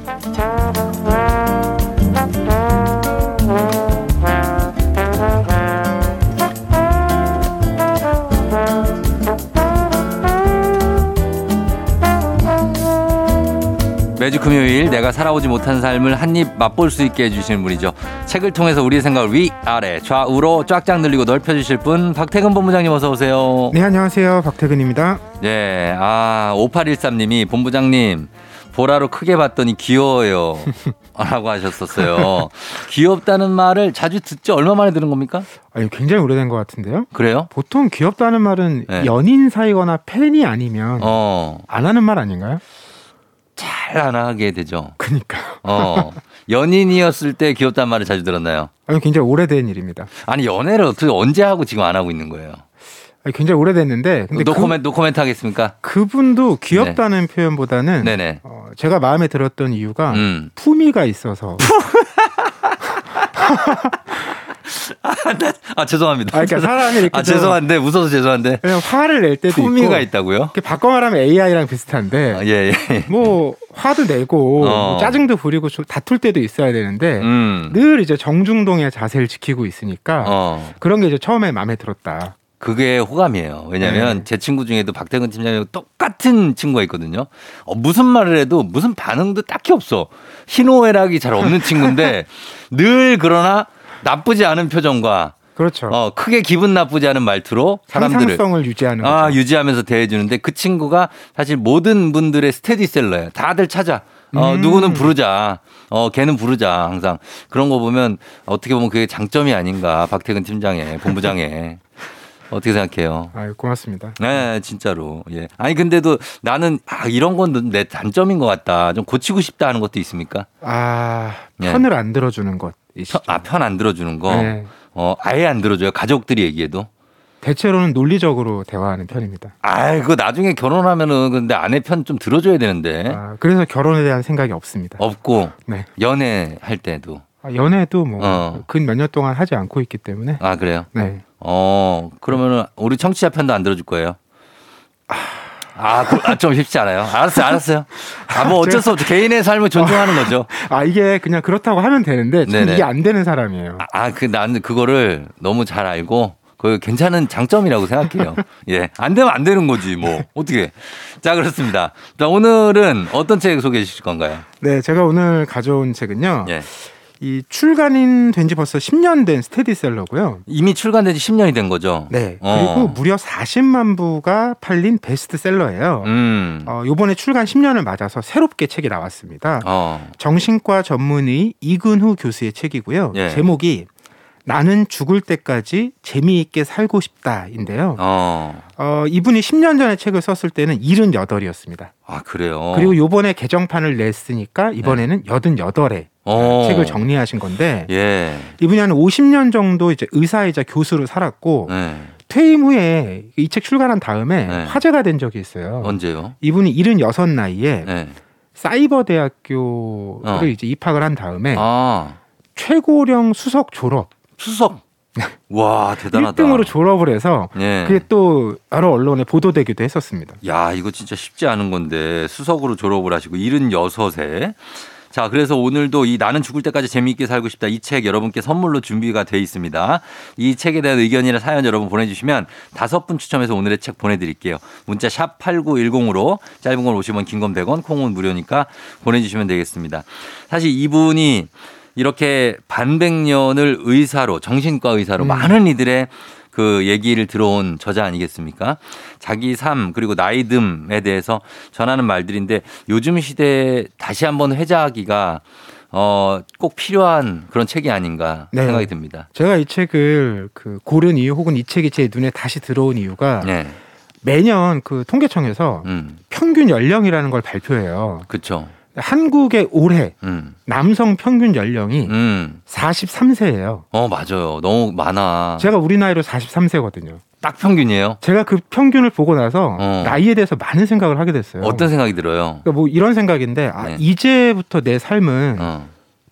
Speaker 1: 매주 금요일 내가 살아오지 못한 삶을 한 입 맛볼 수 있게 해주시는 분이죠. 책을 통해서 우리의 생각을 위, 아래, 좌우로 쫙쫙 늘리고 넓혀주실 분 박태근 본부장님 어서 오세요.
Speaker 10: 네, 안녕하세요. 박태근입니다.
Speaker 1: 네, 아 5813님이 본부장님 보라로 크게 봤더니 귀여워요. 라고 하셨었어요. 귀엽다는 말을 자주 듣죠? 얼마 만에 들은 겁니까?
Speaker 10: 아니, 굉장히 오래된 것 같은데요.
Speaker 1: 그래요?
Speaker 10: 보통 귀엽다는 말은
Speaker 1: 네.
Speaker 10: 연인 사이거나 팬이 아니면
Speaker 1: 어,
Speaker 10: 안 하는 말 아닌가요?
Speaker 1: 잘 안 하게 되죠.
Speaker 10: 그니까.
Speaker 1: 어, 연인이었을 때 귀엽다는 말을 자주 들었나요?
Speaker 10: 아니, 굉장히 오래된 일입니다.
Speaker 1: 아니, 연애를 어떻게 언제 하고 지금 안 하고 있는 거예요?
Speaker 10: 아니, 굉장히 오래됐는데. 근데
Speaker 1: 노코멘트, 노코멘트 하겠습니까?
Speaker 10: 그, 그분도 귀엽다는 표현보다는
Speaker 1: 네네.
Speaker 10: 어, 제가 마음에 들었던 이유가
Speaker 1: 음.
Speaker 10: 품위가 있어서.
Speaker 1: 아, 죄송합니다.
Speaker 10: 아, 그러니까 사람이 이렇게
Speaker 1: 아,
Speaker 10: 좀
Speaker 1: 죄송한데, 웃어서 죄송한데.
Speaker 10: 그냥 화를 낼 때도
Speaker 1: 품위가
Speaker 10: 있고.
Speaker 1: 있다고요?
Speaker 10: 바꿔 말하면 AI랑 비슷한데.
Speaker 1: 아, 예, 예.
Speaker 10: 뭐 화도 내고
Speaker 1: 어.
Speaker 10: 뭐 짜증도 부리고 좀 다툴 때도 있어야 되는데
Speaker 1: 음.
Speaker 10: 늘 이제 정중동의 자세를 지키고 있으니까
Speaker 1: 어.
Speaker 10: 그런 게 이제 처음에 마음에 들었다.
Speaker 1: 그게 호감이에요. 왜냐면
Speaker 10: 네.
Speaker 1: 제 친구 중에도 박태근 팀장이랑 똑같은 친구가 있거든요. 어, 무슨 말을 해도 무슨 반응도 딱히 없어. 희노애락이 잘 없는 친구인데 늘 그러나 나쁘지 않은 표정과
Speaker 10: 그렇죠.
Speaker 1: 어, 크게 기분 나쁘지 않은 말투로 사람들을
Speaker 10: 상상성을 유지하는
Speaker 1: 아,
Speaker 10: 거죠.
Speaker 1: 유지하면서 대해 주는데 그 친구가 사실 모든 분들의 스테디셀러예요. 다들 찾아. 어,
Speaker 10: 음.
Speaker 1: 누구는 부르자. 어, 걔는 부르자. 항상. 그런 거 보면 어떻게 보면 그게 장점이 아닌가. 박태근 팀장의, 본부장의. 어떻게 생각해요?
Speaker 10: 아유, 고맙습니다.
Speaker 1: 네, 진짜로. 예. 아니, 근데도 나는, 아, 이런 건 내 단점인 것 같다. 좀 고치고 싶다 하는 것도 있습니까?
Speaker 10: 아
Speaker 1: 네.
Speaker 10: 편을 안 들어주는 것.
Speaker 1: 편, 아, 편 안 들어주는 거?
Speaker 10: 네.
Speaker 1: 어, 아예 안 들어줘요. 가족들이 얘기해도.
Speaker 10: 대체로는 논리적으로 대화하는 편입니다.
Speaker 1: 아, 그거 나중에 결혼하면은 근데 아내 편 좀 들어줘야 되는데.
Speaker 10: 아, 그래서 결혼에 대한 생각이 없습니다.
Speaker 1: 없고
Speaker 10: 네.
Speaker 1: 연애 할 때도
Speaker 10: 아, 연애도 뭐
Speaker 1: 어.
Speaker 10: 근몇 년 동안 하지 않고 있기 때문에
Speaker 1: 아 그래요?
Speaker 10: 네.
Speaker 1: 어 그러면은 우리 청취자 편도 안 들어줄 거예요? 아 좀 쉽지 않아요. 알았어요, 알았어요. 아 뭐 어쩔 수 없죠. 개인의 삶을 존중하는 거죠.
Speaker 10: 아 이게 그냥 그렇다고 하면 되는데. 이게 안 되는 사람이에요.
Speaker 1: 아그 나는 그거를 너무 잘 알고 그 괜찮은 장점이라고 생각해요. 예, 안 되면 안 되는 거지 뭐 어떻게? 자 그렇습니다. 자 오늘은 어떤 책 소개해 주실 건가요?
Speaker 10: 네, 제가 오늘 가져온 책은요.
Speaker 1: 예,
Speaker 10: 이 출간인 된 지 벌써 10년 된 스테디셀러고요.
Speaker 1: 이미 출간된 지 10년이 된 거죠.
Speaker 10: 네.
Speaker 1: 어.
Speaker 10: 그리고 무려 40만 부가 팔린 베스트셀러예요.
Speaker 1: 음,
Speaker 10: 어, 요번에 출간 10년을 맞아서 새롭게 책이 나왔습니다.
Speaker 1: 어,
Speaker 10: 정신과 전문의 이근후 교수의 책이고요.
Speaker 1: 예.
Speaker 10: 제목이 나는 죽을 때까지 재미있게 살고 싶다인데요.
Speaker 1: 어,
Speaker 10: 어, 이분이 10년 전에 책을 썼을 때는 78이었습니다.
Speaker 1: 아 그래요.
Speaker 10: 그리고 요번에 개정판을 냈으니까 이번에는 88에
Speaker 1: 어.
Speaker 10: 책을 정리하신 건데
Speaker 1: 예,
Speaker 10: 이분이 한 50년 정도 이제 의사이자 교수로 살았고
Speaker 1: 네.
Speaker 10: 퇴임 후에 이 책 출간한 다음에
Speaker 1: 네.
Speaker 10: 화제가 된 적이 있어요.
Speaker 1: 언제요?
Speaker 10: 이분이 76 나이에
Speaker 1: 네.
Speaker 10: 사이버 대학교를
Speaker 1: 어.
Speaker 10: 이제 입학을 한 다음에
Speaker 1: 아
Speaker 10: 최고령 수석 졸업
Speaker 1: 수석. 와 대단하다.
Speaker 10: 1등으로 졸업을 해서
Speaker 1: 예.
Speaker 10: 그게 또 여러 언론에 보도되기도 했었습니다.
Speaker 1: 야 이거 진짜 쉽지 않은 건데 수석으로 졸업을 하시고 76세. 자, 그래서 오늘도 이 나는 죽을 때까지 재미있게 살고 싶다 이 책 여러분께 선물로 준비가 돼 있습니다. 이 책에 대한 의견이나 사연 여러분 보내주시면 다섯 분 추첨해서 오늘의 책 보내드릴게요. 문자 샵 8910으로 짧은 건 50원, 긴 건 100원, 콩은 무료니까 보내주시면 되겠습니다. 사실 이분이 이렇게 반백년을 의사로 정신과 의사로
Speaker 10: 음.
Speaker 1: 많은 이들의 그 얘기를 들어온 저자 아니겠습니까? 자기 삶 그리고 나이듦에 대해서 전하는 말들인데 요즘 시대에 다시 한번 회자하기가 어, 꼭 필요한 그런 책이 아닌가
Speaker 10: 네.
Speaker 1: 생각이 듭니다.
Speaker 10: 제가 이 책을 그 고른 이유 혹은 이 책이 제 눈에 다시 들어온 이유가
Speaker 1: 네.
Speaker 10: 매년 그 통계청에서
Speaker 1: 음.
Speaker 10: 평균 연령이라는 걸 발표해요.
Speaker 1: 그렇죠.
Speaker 10: 한국의 올해
Speaker 1: 음.
Speaker 10: 남성 평균 연령이
Speaker 1: 음.
Speaker 10: 43세예요.
Speaker 1: 어, 맞아요. 너무 많아.
Speaker 10: 제가 우리 나이로 43세거든요.
Speaker 1: 딱 평균이에요.
Speaker 10: 제가 그 평균을 보고 나서
Speaker 1: 어.
Speaker 10: 나이에 대해서 많은 생각을 하게 됐어요.
Speaker 1: 어떤 생각이 들어요?
Speaker 10: 그러니까 뭐 이런 생각인데 아,
Speaker 1: 네.
Speaker 10: 이제부터 내 삶은
Speaker 1: 어.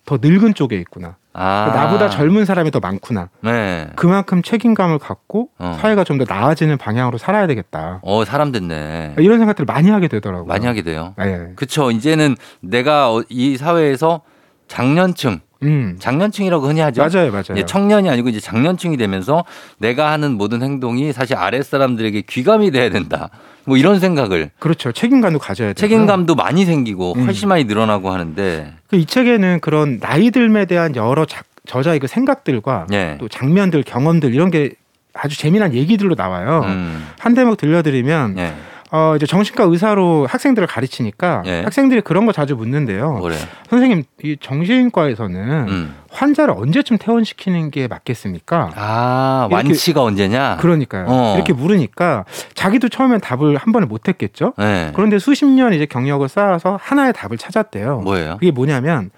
Speaker 10: 더 늙은 쪽에 있구나.
Speaker 1: 아.
Speaker 10: 나보다 젊은 사람이 더 많구나.
Speaker 1: 네.
Speaker 10: 그만큼 책임감을 갖고
Speaker 1: 어.
Speaker 10: 사회가 좀 더 나아지는 방향으로 살아야 되겠다.
Speaker 1: 어, 사람 됐네.
Speaker 10: 이런 생각들을 많이 하게 되더라고요.
Speaker 1: 많이 하게 돼요.
Speaker 10: 네.
Speaker 1: 그쵸. 이제는 내가 어- 이 사회에서 장년층,
Speaker 10: 음.
Speaker 1: 장년층이라고 흔히 하죠.
Speaker 10: 맞아요, 맞아요.
Speaker 1: 이제 청년이 아니고 이제 장년층이 되면서 내가 하는 모든 행동이 사실 아랫 사람들에게 귀감이 돼야 된다. 뭐 이런 생각을
Speaker 10: 그렇죠. 책임감도 가져야 돼요.
Speaker 1: 책임감도 많이 생기고
Speaker 10: 음.
Speaker 1: 훨씬 많이 늘어나고 하는데
Speaker 10: 그 이 책에는 그런 나이 들에 대한 여러 작- 저자의 그 생각들과
Speaker 1: 예.
Speaker 10: 또 장면들, 경험들 이런 게 아주 재미난 얘기들로 나와요.
Speaker 1: 음.
Speaker 10: 한 대목 들려드리면
Speaker 1: 예.
Speaker 10: 어 이제 정신과 의사로 학생들을 가르치니까
Speaker 1: 예.
Speaker 10: 학생들이 그런 거 자주 묻는데요.
Speaker 1: 뭐래?
Speaker 10: 선생님, 이 정신과에서는
Speaker 1: 음.
Speaker 10: 환자를 언제쯤 퇴원시키는 게 맞겠습니까?
Speaker 1: 아, 완치가 언제냐?
Speaker 10: 그러니까요.
Speaker 1: 어.
Speaker 10: 이렇게 물으니까 자기도 처음엔 답을 한 번에 못 했겠죠.
Speaker 1: 네.
Speaker 10: 그런데 수십 년 이제 경력을 쌓아서 하나의 답을 찾았대요.
Speaker 1: 뭐예요?
Speaker 10: 그게 뭐냐면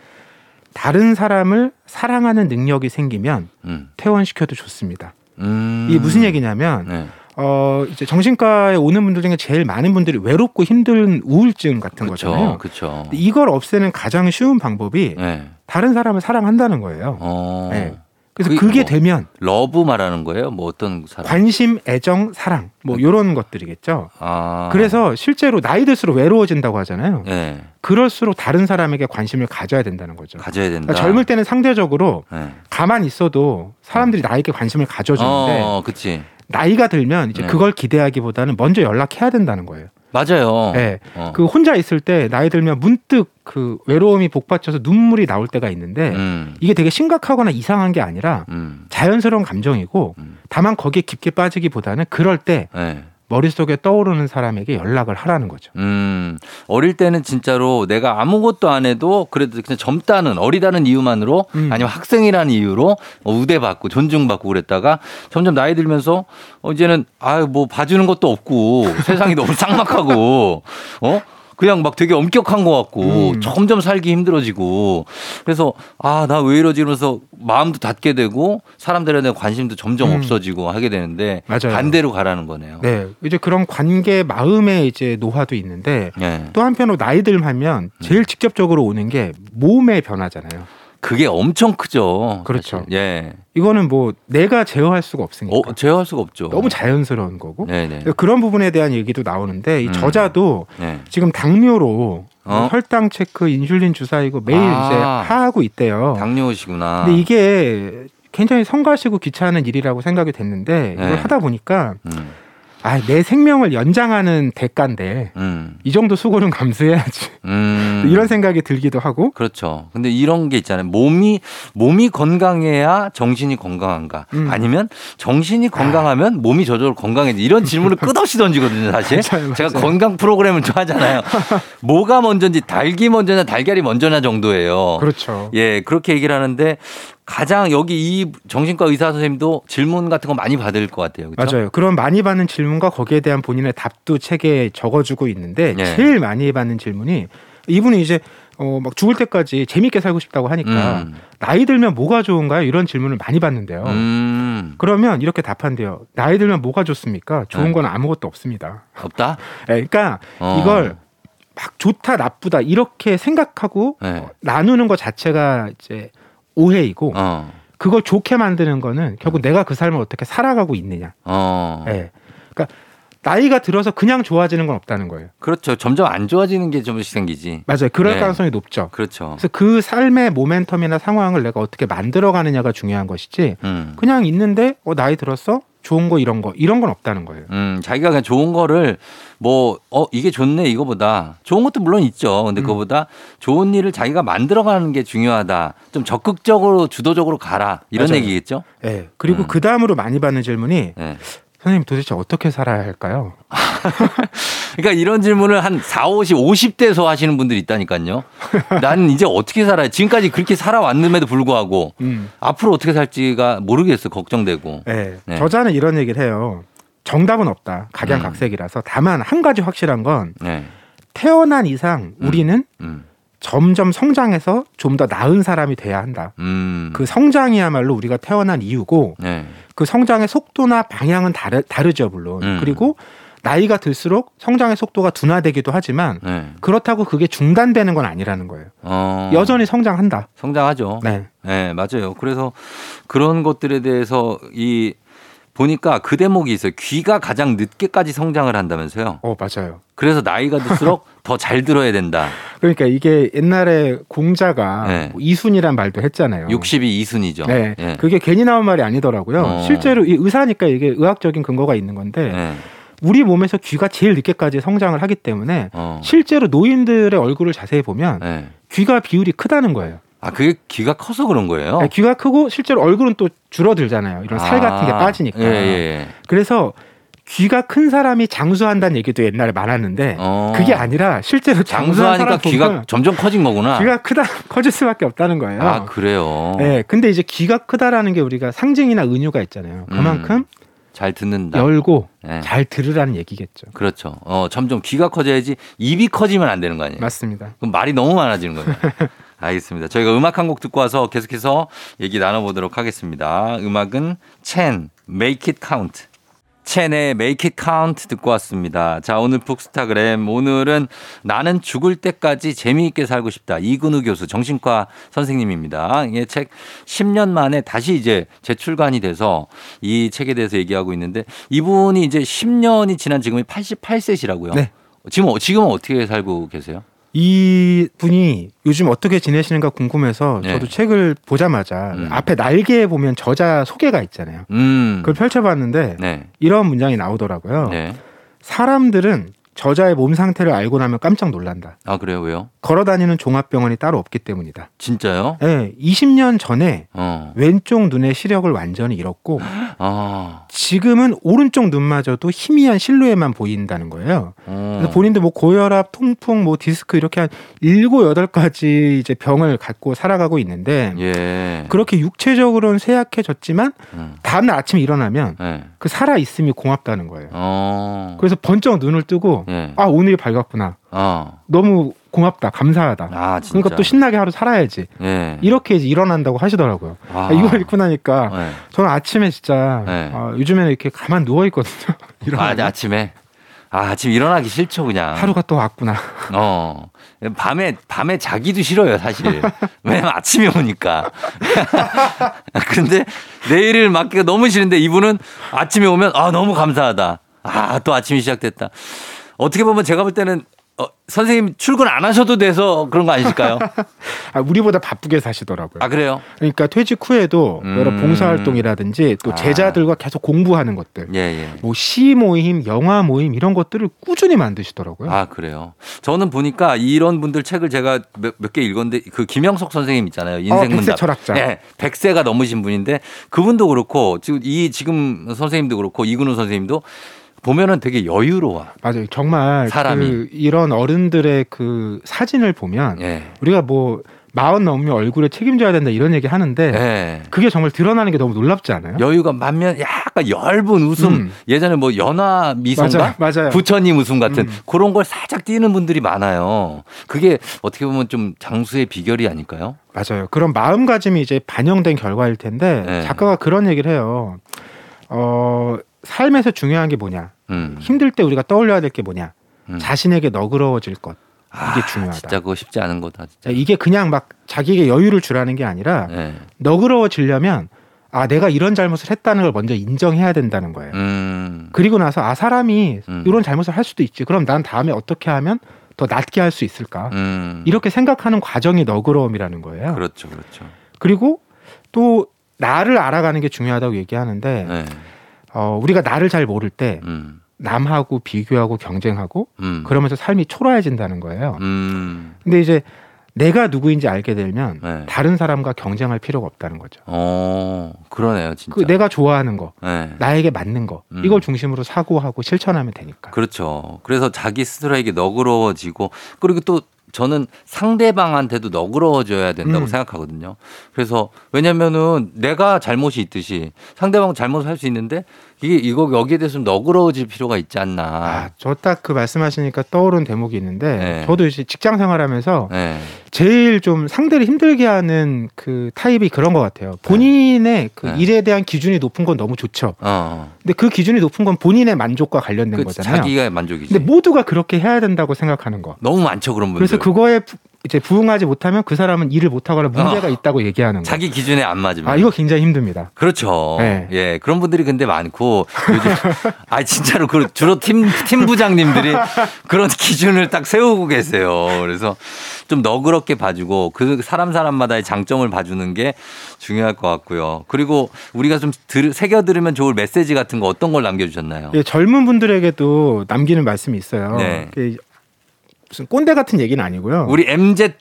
Speaker 10: 다른 사람을 사랑하는 능력이 생기면
Speaker 1: 음.
Speaker 10: 퇴원시켜도 좋습니다.
Speaker 1: 음.
Speaker 10: 이게 무슨 얘기냐면
Speaker 1: 네.
Speaker 10: 어 이제 정신과에 오는 분들 중에 제일 많은 분들이 외롭고 힘든 우울증 같은
Speaker 1: 그렇죠.
Speaker 10: 거잖아요.
Speaker 1: 그렇죠.
Speaker 10: 이걸 없애는 가장 쉬운 방법이
Speaker 1: 네.
Speaker 10: 다른 사람을 사랑한다는 거예요.
Speaker 1: 어.
Speaker 10: 네. 그래서
Speaker 1: 그게 뭐-
Speaker 10: 되면
Speaker 1: love 말하는 거예요? 뭐 어떤 사람?
Speaker 10: 관심, 애정, 사랑 뭐 이런 것들이겠죠.
Speaker 1: 아.
Speaker 10: 그래서 실제로 나이 들수록 외로워진다고 하잖아요.
Speaker 1: 네.
Speaker 10: 그럴수록 다른 사람에게 관심을 가져야 된다는 거죠.
Speaker 1: 가져야 된다.
Speaker 10: 그러니까 젊을 때는 상대적으로
Speaker 1: 네.
Speaker 10: 가만히 있어도 사람들이 나에게 관심을 가져주는데
Speaker 1: 어, 그치.
Speaker 10: 나이가 들면 이제
Speaker 1: 네.
Speaker 10: 그걸 기대하기보다는 먼저 연락해야 된다는 거예요.
Speaker 1: 맞아요.
Speaker 10: 네.
Speaker 1: 어.
Speaker 10: 그 혼자 있을 때 나이 들면 문득 그 외로움이 복받쳐서 눈물이 나올 때가 있는데
Speaker 1: 음.
Speaker 10: 이게 되게 심각하거나 이상한 게 아니라
Speaker 1: 음.
Speaker 10: 자연스러운 감정이고
Speaker 1: 음.
Speaker 10: 다만 거기에 깊게 빠지기보다는 그럴 때
Speaker 1: 네.
Speaker 10: 머릿속에 떠오르는 사람에게 연락을 하라는 거죠.
Speaker 1: 음, 어릴 때는 진짜로 내가 아무것도 안 해도 그래도 그냥 젊다는 어리다는 이유만으로
Speaker 10: 음.
Speaker 1: 아니면 학생이라는 이유로 어, 우대받고 존중받고 그랬다가 점점 나이 들면서 어, 이제는 아유 뭐 봐주는 것도 없고 세상이 너무 쌍막하고 어 그냥 막 되게 엄격한 것 같고
Speaker 10: 음.
Speaker 1: 점점 살기 힘들어지고 그래서 아 나 왜 이러지 이러면서 마음도 닫게 되고 사람들에 대한 관심도 점점
Speaker 10: 음.
Speaker 1: 없어지고 하게 되는데
Speaker 10: 맞아요.
Speaker 1: 반대로 가라는 거네요.
Speaker 10: 네, 이제 그런 관계 마음의 이제 노화도 있는데
Speaker 1: 네.
Speaker 10: 또 한편으로 나이 들면 제일 직접적으로 오는 게 몸의 변화잖아요.
Speaker 1: 그게 엄청 크죠.
Speaker 10: 그렇죠.
Speaker 1: 사실. 예.
Speaker 10: 이거는 뭐 내가 제어할 수가 없으니까
Speaker 1: 어, 제어할 수가 없죠.
Speaker 10: 너무 자연스러운 거고
Speaker 1: 네네.
Speaker 10: 그런 부분에 대한 얘기도 나오는데 이
Speaker 1: 음.
Speaker 10: 저자도
Speaker 1: 네.
Speaker 10: 지금 당뇨로
Speaker 1: 어?
Speaker 10: 혈당 체크, 인슐린 주사 이거 매일
Speaker 1: 아.
Speaker 10: 이제 하고 있대요.
Speaker 1: 당뇨시구나.
Speaker 10: 근데 이게 굉장히 성가시고 귀찮은 일이라고 생각이 됐는데
Speaker 1: 네.
Speaker 10: 이걸 하다 보니까
Speaker 1: 음,
Speaker 10: 아, 내 생명을 연장하는 대가인데
Speaker 1: 음,
Speaker 10: 이 정도 수고는 감수해야지.
Speaker 1: 음.
Speaker 10: 이런 생각이 들기도 하고.
Speaker 1: 그렇죠. 근데 이런 게 있잖아요. 몸이 몸이 건강해야 정신이 건강한가?
Speaker 10: 음.
Speaker 1: 아니면 정신이 건강하면 몸이 저절로 건강해지? 이런 질문을 끝없이 던지거든요, 사실.
Speaker 10: 맞아요,
Speaker 1: 제가
Speaker 10: 맞아요.
Speaker 1: 건강 프로그램을 좋아하잖아요. 뭐가 먼저인지 닭이 먼저냐 달걀이 먼저냐 정도예요.
Speaker 10: 그렇죠.
Speaker 1: 예, 그렇게 얘기를 하는데 가장 여기 이 정신과 의사 선생님도 질문 같은 거 많이 받을 것 같아요. 그렇죠?
Speaker 10: 맞아요. 그런 많이 받는 질문과 거기에 대한 본인의 답도 책에 적어주고 있는데
Speaker 1: 네.
Speaker 10: 제일 많이 받는 질문이 이분이 이제 어 막 죽을 때까지 재밌게 살고 싶다고 하니까
Speaker 1: 음.
Speaker 10: 나이 들면 뭐가 좋은가요? 이런 질문을 많이 받는데요.
Speaker 1: 음,
Speaker 10: 그러면 이렇게 답한대요. 나이 들면 뭐가 좋습니까? 좋은
Speaker 1: 네.
Speaker 10: 건 아무것도 없습니다.
Speaker 1: 없다?
Speaker 10: 예, 그러니까
Speaker 1: 어.
Speaker 10: 이걸 막 좋다 나쁘다 이렇게 생각하고
Speaker 1: 네.
Speaker 10: 어, 나누는 것 자체가 이제 오해이고
Speaker 1: 어.
Speaker 10: 그걸 좋게 만드는 거는 결국 내가 그 삶을 어떻게 살아가고 있느냐.
Speaker 1: 어.
Speaker 10: 예. 그러니까 나이가 들어서 그냥 좋아지는 건 없다는 거예요.
Speaker 1: 그렇죠. 점점 안 좋아지는 게 좀씩 생기지.
Speaker 10: 맞아요. 그럴
Speaker 1: 네.
Speaker 10: 가능성이 높죠.
Speaker 1: 그렇죠.
Speaker 10: 그래서 그 삶의 모멘텀이나 상황을 내가 어떻게 만들어 가느냐가 중요한 것이지
Speaker 1: 음.
Speaker 10: 그냥 있는데 어 나이 들었어 좋은 거 이런 거 이런 건 없다는 거예요.
Speaker 1: 음, 자기가 그냥 좋은 거를 뭐, 어, 이게 좋네, 이거보다. 좋은 것도 물론 있죠. 근데
Speaker 10: 음.
Speaker 1: 그거보다 좋은 일을 자기가 만들어가는 게 중요하다. 좀 적극적으로, 주도적으로 가라. 이런
Speaker 10: 맞아요.
Speaker 1: 얘기겠죠?
Speaker 10: 예. 그리고
Speaker 1: 음.
Speaker 10: 그 다음으로 많이 받는 질문이
Speaker 1: 네.
Speaker 10: 선생님 도대체 어떻게 살아야 할까요?
Speaker 1: 그러니까 이런 질문을 한 4, 50, 50대에서 하시는 분들이 있다니까요. 나는 이제 어떻게 살아야, 지금까지 그렇게 살아왔음에도 불구하고
Speaker 10: 음.
Speaker 1: 앞으로 어떻게 살지가 모르겠어. 걱정되고.
Speaker 10: 예.
Speaker 1: 네.
Speaker 10: 저자는 이런 얘기를 해요. 정답은 없다. 각양각색이라서 다만 한 가지 확실한 건
Speaker 1: 네.
Speaker 10: 태어난 이상 우리는
Speaker 1: 음.
Speaker 10: 점점 성장해서 좀 더 나은 사람이 돼야 한다.
Speaker 1: 음.
Speaker 10: 그 성장이야말로 우리가 태어난 이유고
Speaker 1: 네.
Speaker 10: 그 성장의 속도나 방향은 다르, 다르죠 물론
Speaker 1: 음.
Speaker 10: 그리고 나이가 들수록 성장의 속도가 둔화되기도 하지만
Speaker 1: 네.
Speaker 10: 그렇다고 그게 중단되는 건 아니라는 거예요.
Speaker 1: 어.
Speaker 10: 여전히 성장한다.
Speaker 1: 성장하죠.
Speaker 10: 네.
Speaker 1: 네, 맞아요. 그래서 그런 것들에 대해서 이 보니까 그 대목이 있어요. 귀가 가장 늦게까지 성장을 한다면서요.
Speaker 10: 어, 맞아요.
Speaker 1: 그래서 나이가 들수록 더 잘 들어야 된다.
Speaker 10: 그러니까 이게 옛날에 공자가
Speaker 1: 네.
Speaker 10: 뭐 이순이란 말도 했잖아요.
Speaker 1: 60이 이순이죠.
Speaker 10: 네.
Speaker 1: 예.
Speaker 10: 그게 괜히 나온 말이 아니더라고요.
Speaker 1: 어.
Speaker 10: 실제로 이 의사니까 이게 의학적인 근거가 있는 건데
Speaker 1: 네.
Speaker 10: 우리 몸에서 귀가 제일 늦게까지 성장을 하기 때문에
Speaker 1: 어.
Speaker 10: 실제로 노인들의 얼굴을 자세히 보면
Speaker 1: 네.
Speaker 10: 귀가 비율이 크다는 거예요.
Speaker 1: 아, 그게 귀가 커서 그런 거예요?
Speaker 10: 네, 귀가 크고 실제로 얼굴은 또 줄어들잖아요. 이런 살 같은 게
Speaker 1: 아,
Speaker 10: 빠지니까.
Speaker 1: 예, 예.
Speaker 10: 그래서 귀가 큰 사람이 장수한다는 얘기도 옛날에 많았는데
Speaker 1: 어.
Speaker 10: 그게 아니라 실제로
Speaker 1: 장수하니까 귀가 점점 커진 거구나.
Speaker 10: 귀가 크다 커질 수밖에 없다는 거예요.
Speaker 1: 아, 그래요.
Speaker 10: 네, 근데 이제 귀가 크다라는 게 우리가 상징이나 은유가 있잖아요. 그만큼
Speaker 1: 잘 듣는다.
Speaker 10: 열고
Speaker 1: 음. 네.
Speaker 10: 잘 들으라는 얘기겠죠.
Speaker 1: 그렇죠. 어, 점점 귀가 커져야지 입이 커지면 안 되는 거 아니에요?
Speaker 10: 맞습니다.
Speaker 1: 그럼 말이 너무 많아지는 거예요. 알겠습니다. 저희가 음악 한 곡 듣고 와서 계속해서 얘기 나눠보도록 하겠습니다. 음악은 첸, Make It Count. 첸의 Make It Count 듣고 왔습니다. 자, 오늘 북스타그램. 오늘은 나는 죽을 때까지 재미있게 살고 싶다. 이근우 교수, 정신과 선생님입니다. 이 책 10년 만에 다시 이제 재출간이 돼서 이 책에 대해서 얘기하고 있는데 이분이 이제 10년이 지난 지금이 88세시라고요.
Speaker 10: 네.
Speaker 1: 지금, 어- 지금은 어떻게 살고 계세요?
Speaker 10: 이 분이 요즘 어떻게 지내시는가 궁금해서
Speaker 1: 네.
Speaker 10: 저도 책을 보자마자
Speaker 1: 음.
Speaker 10: 앞에 날개에 보면 저자 소개가 있잖아요.
Speaker 1: 음.
Speaker 10: 그걸 펼쳐봤는데
Speaker 1: 네.
Speaker 10: 이런 문장이 나오더라고요.
Speaker 1: 네.
Speaker 10: 사람들은 저자의 몸 상태를 알고 나면 깜짝 놀란다.
Speaker 1: 아, 그래요? 왜요?
Speaker 10: 걸어 다니는 종합병원이 따로 없기 때문이다.
Speaker 1: 진짜요?
Speaker 10: 네, 20년 전에
Speaker 1: 어.
Speaker 10: 왼쪽 눈의 시력을 완전히 잃었고
Speaker 1: 아.
Speaker 10: 지금은 오른쪽 눈마저도 희미한 실루엣만 보인다는 거예요.
Speaker 1: 어.
Speaker 10: 그래서 본인도 뭐 고혈압, 통풍, 뭐 디스크 이렇게 한 일곱 여덟 가지 이제 병을 갖고 살아가고 있는데
Speaker 1: 예.
Speaker 10: 그렇게 육체적으로는 쇠약해졌지만
Speaker 1: 음.
Speaker 10: 다음날 아침에 일어나면
Speaker 1: 네.
Speaker 10: 그 살아 있음이 고맙다는 거예요.
Speaker 1: 어.
Speaker 10: 그래서 번쩍 눈을 뜨고
Speaker 1: 예.
Speaker 10: 아 오늘이 밝았구나.
Speaker 1: 어.
Speaker 10: 너무 고맙다, 감사하다.
Speaker 1: 아, 진짜.
Speaker 10: 그러니까 또 신나게 하루 살아야지.
Speaker 1: 예.
Speaker 10: 이렇게 이제 일어난다고 하시더라고요.
Speaker 1: 아.
Speaker 10: 이걸 읽고 나니까
Speaker 1: 네.
Speaker 10: 저는 아침에 진짜
Speaker 1: 네.
Speaker 10: 아, 요즘에는 이렇게 가만 누워 있거든요.
Speaker 1: 아,
Speaker 10: 일어나면
Speaker 1: 아침에. 아, 아침 일어나기 싫죠, 그냥.
Speaker 10: 하루가 또 왔구나.
Speaker 1: 어. 밤에, 밤에 자기도 싫어요, 사실. 왜냐면 아침에 오니까. 근데 내일을 맞기가 너무 싫은데 이분은 아침에 오면 아, 너무 감사하다. 아, 또 아침이 시작됐다. 어떻게 보면 제가 볼 때는 어, 선생님 출근 안 하셔도 돼서 그런 거 아니실까요?
Speaker 10: 아, 우리보다 바쁘게 사시더라고요.
Speaker 1: 아, 그래요?
Speaker 10: 그러니까 퇴직 후에도
Speaker 1: 음.
Speaker 10: 여러 봉사활동이라든지 또
Speaker 1: 아.
Speaker 10: 제자들과 계속 공부하는 것들,
Speaker 1: 예, 예.
Speaker 10: 뭐시 모임, 영화 모임 이런 것들을 꾸준히 만드시더라고요.
Speaker 1: 아, 그래요. 저는 보니까 이런 분들 책을 제가 몇 개 읽었는데 그 김영석 선생님 있잖아요.
Speaker 10: 어,
Speaker 1: 인생문답.
Speaker 10: 백세 철학자.
Speaker 1: 네. 100세가 넘으신 분인데 그분도 그렇고 지금 이 지금 선생님도 그렇고 이근우 선생님도 보면은 되게 여유로워.
Speaker 10: 맞아요. 정말
Speaker 1: 사람이.
Speaker 10: 그 이런 어른들의 그 사진을 보면
Speaker 1: 예.
Speaker 10: 우리가 뭐 마흔 넘으면 얼굴에 책임져야 된다 이런 얘기 하는데
Speaker 1: 예.
Speaker 10: 그게 정말 드러나는 게 너무 놀랍지 않아요?
Speaker 1: 여유가 만면 약간 엷은 웃음.
Speaker 10: 음.
Speaker 1: 예전에 뭐 연화 미소인가?
Speaker 10: 맞아요. 맞아요.
Speaker 1: 부처님 웃음 같은
Speaker 10: 음.
Speaker 1: 그런 걸 살짝 띄는 분들이 많아요. 그게 어떻게 보면 좀 장수의 비결이 아닐까요?
Speaker 10: 맞아요. 그런 마음가짐이 이제 반영된 결과일 텐데
Speaker 1: 네.
Speaker 10: 작가가 그런 얘기를 해요. 어, 삶에서 중요한 게 뭐냐?
Speaker 1: 음.
Speaker 10: 힘들 때 우리가 떠올려야 될 게 뭐냐?
Speaker 1: 음.
Speaker 10: 자신에게 너그러워질 것. 이게
Speaker 1: 아,
Speaker 10: 중요하다.
Speaker 1: 진짜 그거 쉽지 않은 거다. 진짜.
Speaker 10: 이게 그냥 막 자기에게 여유를 주라는 게 아니라
Speaker 1: 예.
Speaker 10: 너그러워지려면 아 내가 이런 잘못을 했다는 걸 먼저 인정해야 된다는 거예요.
Speaker 1: 음.
Speaker 10: 그리고 나서 아 사람이
Speaker 1: 음.
Speaker 10: 이런 잘못을 할 수도 있지. 그럼 난 다음에 어떻게 하면 더 낫게 할 수 있을까?
Speaker 1: 음.
Speaker 10: 이렇게 생각하는 과정이 너그러움이라는 거예요.
Speaker 1: 그렇죠, 그렇죠.
Speaker 10: 그리고 또 나를 알아가는 게 중요하다고 얘기하는데
Speaker 1: 네.
Speaker 10: 어, 우리가 나를 잘 모를 때
Speaker 1: 음.
Speaker 10: 남하고 비교하고 경쟁하고
Speaker 1: 음.
Speaker 10: 그러면서 삶이 초라해진다는 거예요.
Speaker 1: 음.
Speaker 10: 근데 이제 내가 누구인지 알게 되면
Speaker 1: 네.
Speaker 10: 다른 사람과 경쟁할 필요가 없다는 거죠.
Speaker 1: 어, 그러네요, 진짜.
Speaker 10: 그 내가 좋아하는 거,
Speaker 1: 네.
Speaker 10: 나에게 맞는 거
Speaker 1: 음.
Speaker 10: 이걸 중심으로 사고하고 실천하면 되니까.
Speaker 1: 그렇죠. 그래서 자기 스스로에게 너그러워지고 그리고 또 저는 상대방한테도 너그러워져야 된다고
Speaker 10: 음.
Speaker 1: 생각하거든요. 그래서 왜냐면은 내가 잘못이 있듯이 상대방 잘못을 할 수 있는데 이게 이거 여기에 대해서 좀 너그러워질 필요가 있지 않나.
Speaker 10: 아, 저 딱 그 말씀하시니까 떠오른 대목이 있는데
Speaker 1: 네.
Speaker 10: 저도 이제 직장 생활하면서
Speaker 1: 네.
Speaker 10: 제일 좀 상대를 힘들게 하는 그 타입이 그런 것 같아요. 본인의 그
Speaker 1: 네.
Speaker 10: 일에 대한 기준이 높은 건 너무 좋죠.
Speaker 1: 어.
Speaker 10: 근데 그 기준이 높은 건 본인의 만족과 관련된
Speaker 1: 그
Speaker 10: 거잖아요.
Speaker 1: 자기가 만족이지.
Speaker 10: 근데 모두가 그렇게 해야 된다고 생각하는 거.
Speaker 1: 너무 많죠 그런 분들.
Speaker 10: 그래서 그거에 부- 이제 부응하지 못하면 그 사람은 일을 못하거나 문제가
Speaker 1: 어.
Speaker 10: 있다고 얘기하는 거.
Speaker 1: 자기 기준에 안 맞으면.
Speaker 10: 아 이거 굉장히 힘듭니다.
Speaker 1: 그렇죠.
Speaker 10: 네.
Speaker 1: 예, 그런 분들이 근데 많고 요즘 아 진짜로 그 주로 팀 팀 부장님들이 그런 기준을 딱 세우고 계세요. 그래서 좀 너그럽게 봐주고 그 사람 사람마다의 장점을 봐주는 게 중요할 것 같고요. 그리고 우리가 좀 들, 새겨 들으면 좋을 메시지 같은 거 어떤 걸 남겨주셨나요?
Speaker 10: 예, 젊은 분들에게도 남기는 말씀이 있어요.
Speaker 1: 네.
Speaker 10: 그 무슨 꼰대 같은 얘기는 아니고요.
Speaker 1: 우리 MZ,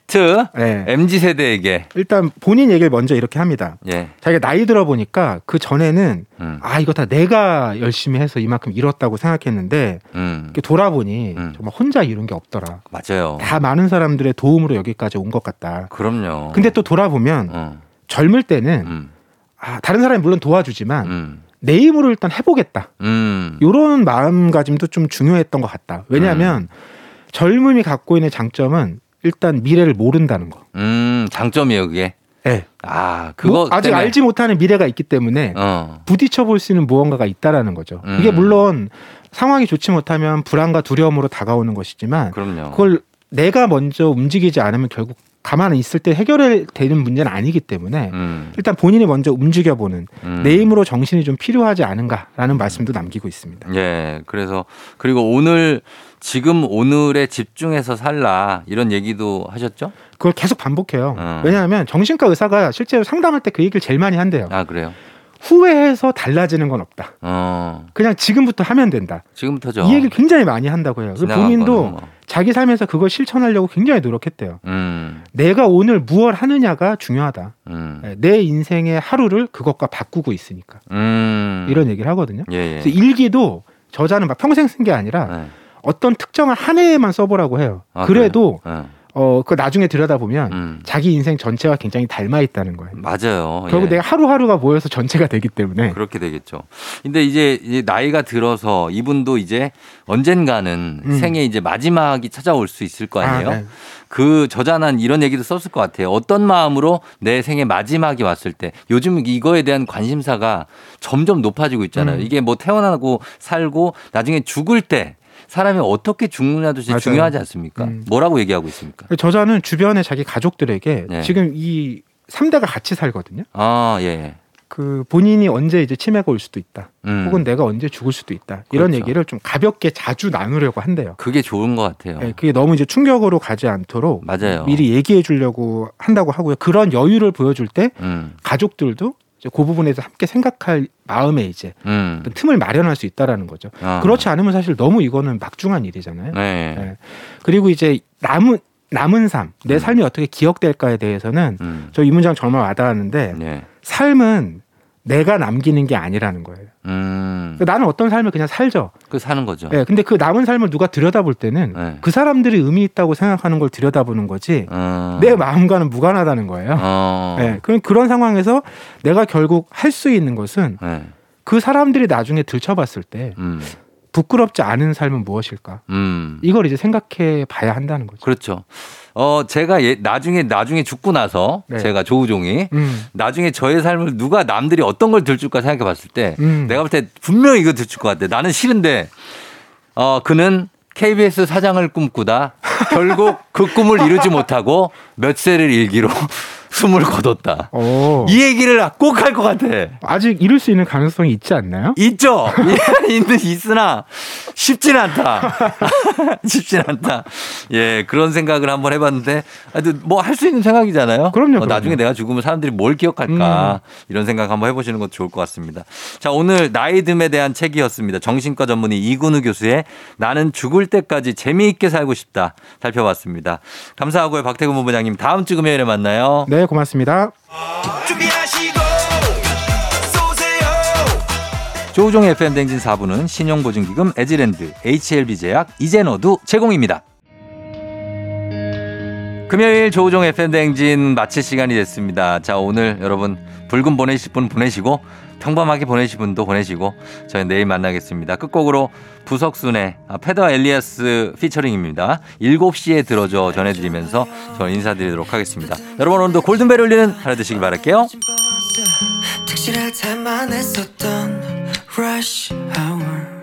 Speaker 10: 네.
Speaker 1: MZ 세대에게
Speaker 10: 일단 본인 얘기를 먼저 이렇게 합니다.
Speaker 1: 예,
Speaker 10: 자기가 나이 들어 보니까 그 전에는
Speaker 1: 음,
Speaker 10: 아 이거 다 내가 열심히 해서 이만큼 이뤘다고 생각했는데
Speaker 1: 음,
Speaker 10: 돌아보니
Speaker 1: 음.
Speaker 10: 정말 혼자 이룬 게 없더라.
Speaker 1: 맞아요.
Speaker 10: 다 많은 사람들의 도움으로 여기까지 온 것 같다.
Speaker 1: 그럼요.
Speaker 10: 근데 또 돌아보면
Speaker 1: 어,
Speaker 10: 젊을 때는
Speaker 1: 음,
Speaker 10: 아, 다른 사람이 물론 도와주지만
Speaker 1: 음,
Speaker 10: 내 힘으로 일단 해보겠다.
Speaker 1: 음,
Speaker 10: 요런 마음가짐도 좀 중요했던 것 같다. 왜냐하면 젊음이 갖고 있는 장점은 일단 미래를 모른다는 거.
Speaker 1: 음, 장점이에요 그게.
Speaker 10: 예.
Speaker 1: 아, 그거
Speaker 10: 뭐, 아직
Speaker 1: 때문에.
Speaker 10: 알지 못하는 미래가 있기 때문에
Speaker 1: 어,
Speaker 10: 부딪혀 볼 수 있는 무언가가 있다라는 거죠.
Speaker 1: 음.
Speaker 10: 이게 물론 상황이 좋지 못하면 불안과 두려움으로 다가오는 것이지만
Speaker 1: 그럼요.
Speaker 10: 그걸 내가 먼저 움직이지 않으면 결국 가만히 있을 때 해결되는 문제는 아니기 때문에
Speaker 1: 음,
Speaker 10: 일단 본인이 먼저 움직여보는
Speaker 1: 음.
Speaker 10: 내 힘으로 정신이 좀 필요하지 않은가라는 말씀도 남기고 있습니다.
Speaker 1: 예, 그래서 그리고 오늘 지금 오늘에 집중해서 살라 이런 얘기도 하셨죠?
Speaker 10: 그걸 계속 반복해요.
Speaker 1: 어.
Speaker 10: 왜냐하면 정신과 의사가 실제로 상담할 때 그 얘기를 제일 많이 한대요.
Speaker 1: 아 그래요.
Speaker 10: 후회해서 달라지는 건 없다.
Speaker 1: 어,
Speaker 10: 그냥 지금부터 하면 된다.
Speaker 1: 지금부터죠.
Speaker 10: 이 얘기를 굉장히 많이 한다고 해요.
Speaker 1: 지나간
Speaker 10: 본인도
Speaker 1: 뭐.
Speaker 10: 자기 삶에서 그걸 실천하려고 굉장히 노력했대요.
Speaker 1: 음,
Speaker 10: 내가 오늘 무얼 하느냐가 중요하다.
Speaker 1: 음,
Speaker 10: 네, 내 인생의 하루를 그것과 바꾸고 있으니까
Speaker 1: 음,
Speaker 10: 이런 얘기를 하거든요.
Speaker 1: 예, 예.
Speaker 10: 그래서 일기도 저자는 막 평생 쓴 게 아니라
Speaker 1: 네.
Speaker 10: 어떤 특정한 한 해에만 써보라고 해요.
Speaker 1: 아,
Speaker 10: 그래도
Speaker 1: 그래요?
Speaker 10: 어, 그 나중에 들여다보면
Speaker 1: 예. 음,
Speaker 10: 자기 인생 전체와 굉장히 닮아 있다는 거예요.
Speaker 1: 맞아요.
Speaker 10: 결국
Speaker 1: 예.
Speaker 10: 내가 하루하루가 모여서 전체가 되기 때문에
Speaker 1: 그렇게 되겠죠. 근데 이제, 이제 나이가 들어서 이분도 이제 언젠가는
Speaker 10: 음.
Speaker 1: 생애 이제 마지막이 찾아올 수 있을 거 아니에요?
Speaker 10: 아, 네.
Speaker 1: 그 저자는 이런 얘기도 썼을 것 같아요. 어떤 마음으로 내 생애 마지막이 왔을 때 요즘 이거에 대한 관심사가 점점 높아지고 있잖아요.
Speaker 10: 음.
Speaker 1: 이게 뭐 태어나고 살고 나중에 죽을 때 사람이 어떻게 죽느냐도 진짜
Speaker 10: 맞아요.
Speaker 1: 중요하지 않습니까?
Speaker 10: 음.
Speaker 1: 뭐라고 얘기하고 있습니까?
Speaker 10: 저자는 주변에 자기 가족들에게
Speaker 1: 네.
Speaker 10: 지금 이 3대가 같이 살거든요.
Speaker 1: 아, 예.
Speaker 10: 그 본인이 언제 이제 치매가 올 수도 있다.
Speaker 1: 음.
Speaker 10: 혹은 내가 언제 죽을 수도 있다. 이런
Speaker 1: 그렇죠.
Speaker 10: 얘기를 좀 가볍게 자주 나누려고 한대요.
Speaker 1: 그게 좋은 것 같아요.
Speaker 10: 네, 그게 너무 이제 충격으로 가지 않도록
Speaker 1: 맞아요.
Speaker 10: 미리 얘기해 주려고 한다고 하고요. 그런 여유를 보여줄 때
Speaker 1: 음,
Speaker 10: 가족들도 이제 그 부분에서 함께 생각할 마음에 이제
Speaker 1: 음.
Speaker 10: 틈을 마련할 수 있다라는 거죠.
Speaker 1: 아.
Speaker 10: 그렇지 않으면 사실 너무 이거는 막중한 일이잖아요.
Speaker 1: 네.
Speaker 10: 네. 그리고 이제 남은 남은 삶, 내
Speaker 1: 음.
Speaker 10: 삶이 어떻게 기억될까에 대해서는
Speaker 1: 음.
Speaker 10: 저이 문장 정말 와닿았는데
Speaker 1: 네.
Speaker 10: 삶은 내가 남기는 게 아니라는 거예요.
Speaker 1: 음.
Speaker 10: 그러니까 나는 어떤 삶을 그냥 살죠.
Speaker 1: 그 사는 거죠.
Speaker 10: 예, 근데 그 남은 삶을 누가 들여다볼 때는
Speaker 1: 네.
Speaker 10: 그 사람들이 의미 있다고 생각하는 걸 들여다보는 거지
Speaker 1: 어.
Speaker 10: 내 마음과는 무관하다는 거예요.
Speaker 1: 어.
Speaker 10: 예, 그럼 그런 상황에서 내가 결국 할 수 있는 것은
Speaker 1: 네.
Speaker 10: 그 사람들이 나중에 들춰봤을 때
Speaker 1: 음.
Speaker 10: 부끄럽지 않은 삶은 무엇일까?
Speaker 1: 음.
Speaker 10: 이걸 이제 생각해 봐야 한다는 거죠.
Speaker 1: 그렇죠. 어, 제가 예, 나중에, 나중에 죽고 나서
Speaker 10: 네.
Speaker 1: 제가 조우종이
Speaker 10: 음,
Speaker 1: 나중에 저의 삶을 누가 남들이 어떤 걸 들줄까 생각해 봤을 때
Speaker 10: 음.
Speaker 1: 내가 볼 때 분명히 이거 들줄 것 같아. 나는 싫은데 어, 그는 KBS 사장을 꿈꾸다 결국 그 꿈을 이루지 못하고 몇 세를 일기로 숨을 거뒀다.
Speaker 10: 어,
Speaker 1: 이 얘기를 꼭 할 것 같아.
Speaker 10: 아직 이룰 수 있는 가능성이 있지 않나요?
Speaker 1: 있죠. 있는 있으나 쉽지는 않다. 쉽지는 않다. 예, 그런 생각을 한번 해봤는데, 뭐 할 수 있는 생각이잖아요.
Speaker 10: 그럼요,
Speaker 1: 어,
Speaker 10: 그럼요.
Speaker 1: 나중에 내가 죽으면 사람들이 뭘 기억할까 이런 생각 한번 해보시는 것도 좋을 것 같습니다. 자, 오늘 나이듦에 대한 책이었습니다. 정신과 전문의 이근우 교수의 나는 죽을 때까지 재미있게 살고 싶다 살펴봤습니다. 감사하고요, 박태근 본부장님. 다음 주 금요일에 만나요.
Speaker 10: 네, 고맙습니다.
Speaker 4: 준비하시고 쏘세요
Speaker 1: 조우종의 FM 댕진 4부는 신용보증기금 에지랜드, HLB제약, 이젠어두 제공입니다. 금요일 조우종 FM 댕진 마칠 시간이 됐습니다. 자, 오늘 여러분 붉은 보내실 분 보내시고 평범하게 보내실 분도 보내시고 저희 내일 만나겠습니다. 끝곡으로 부석순의 아, 페더 엘리아스 피처링입니다. 7시에 들어줘 전해드리면서 저는 인사드리도록 하겠습니다. 여러분 오늘도 골든벨 울리는 하루 되시길 바랄게요.
Speaker 4: 특실할 때만 했었던 rush hour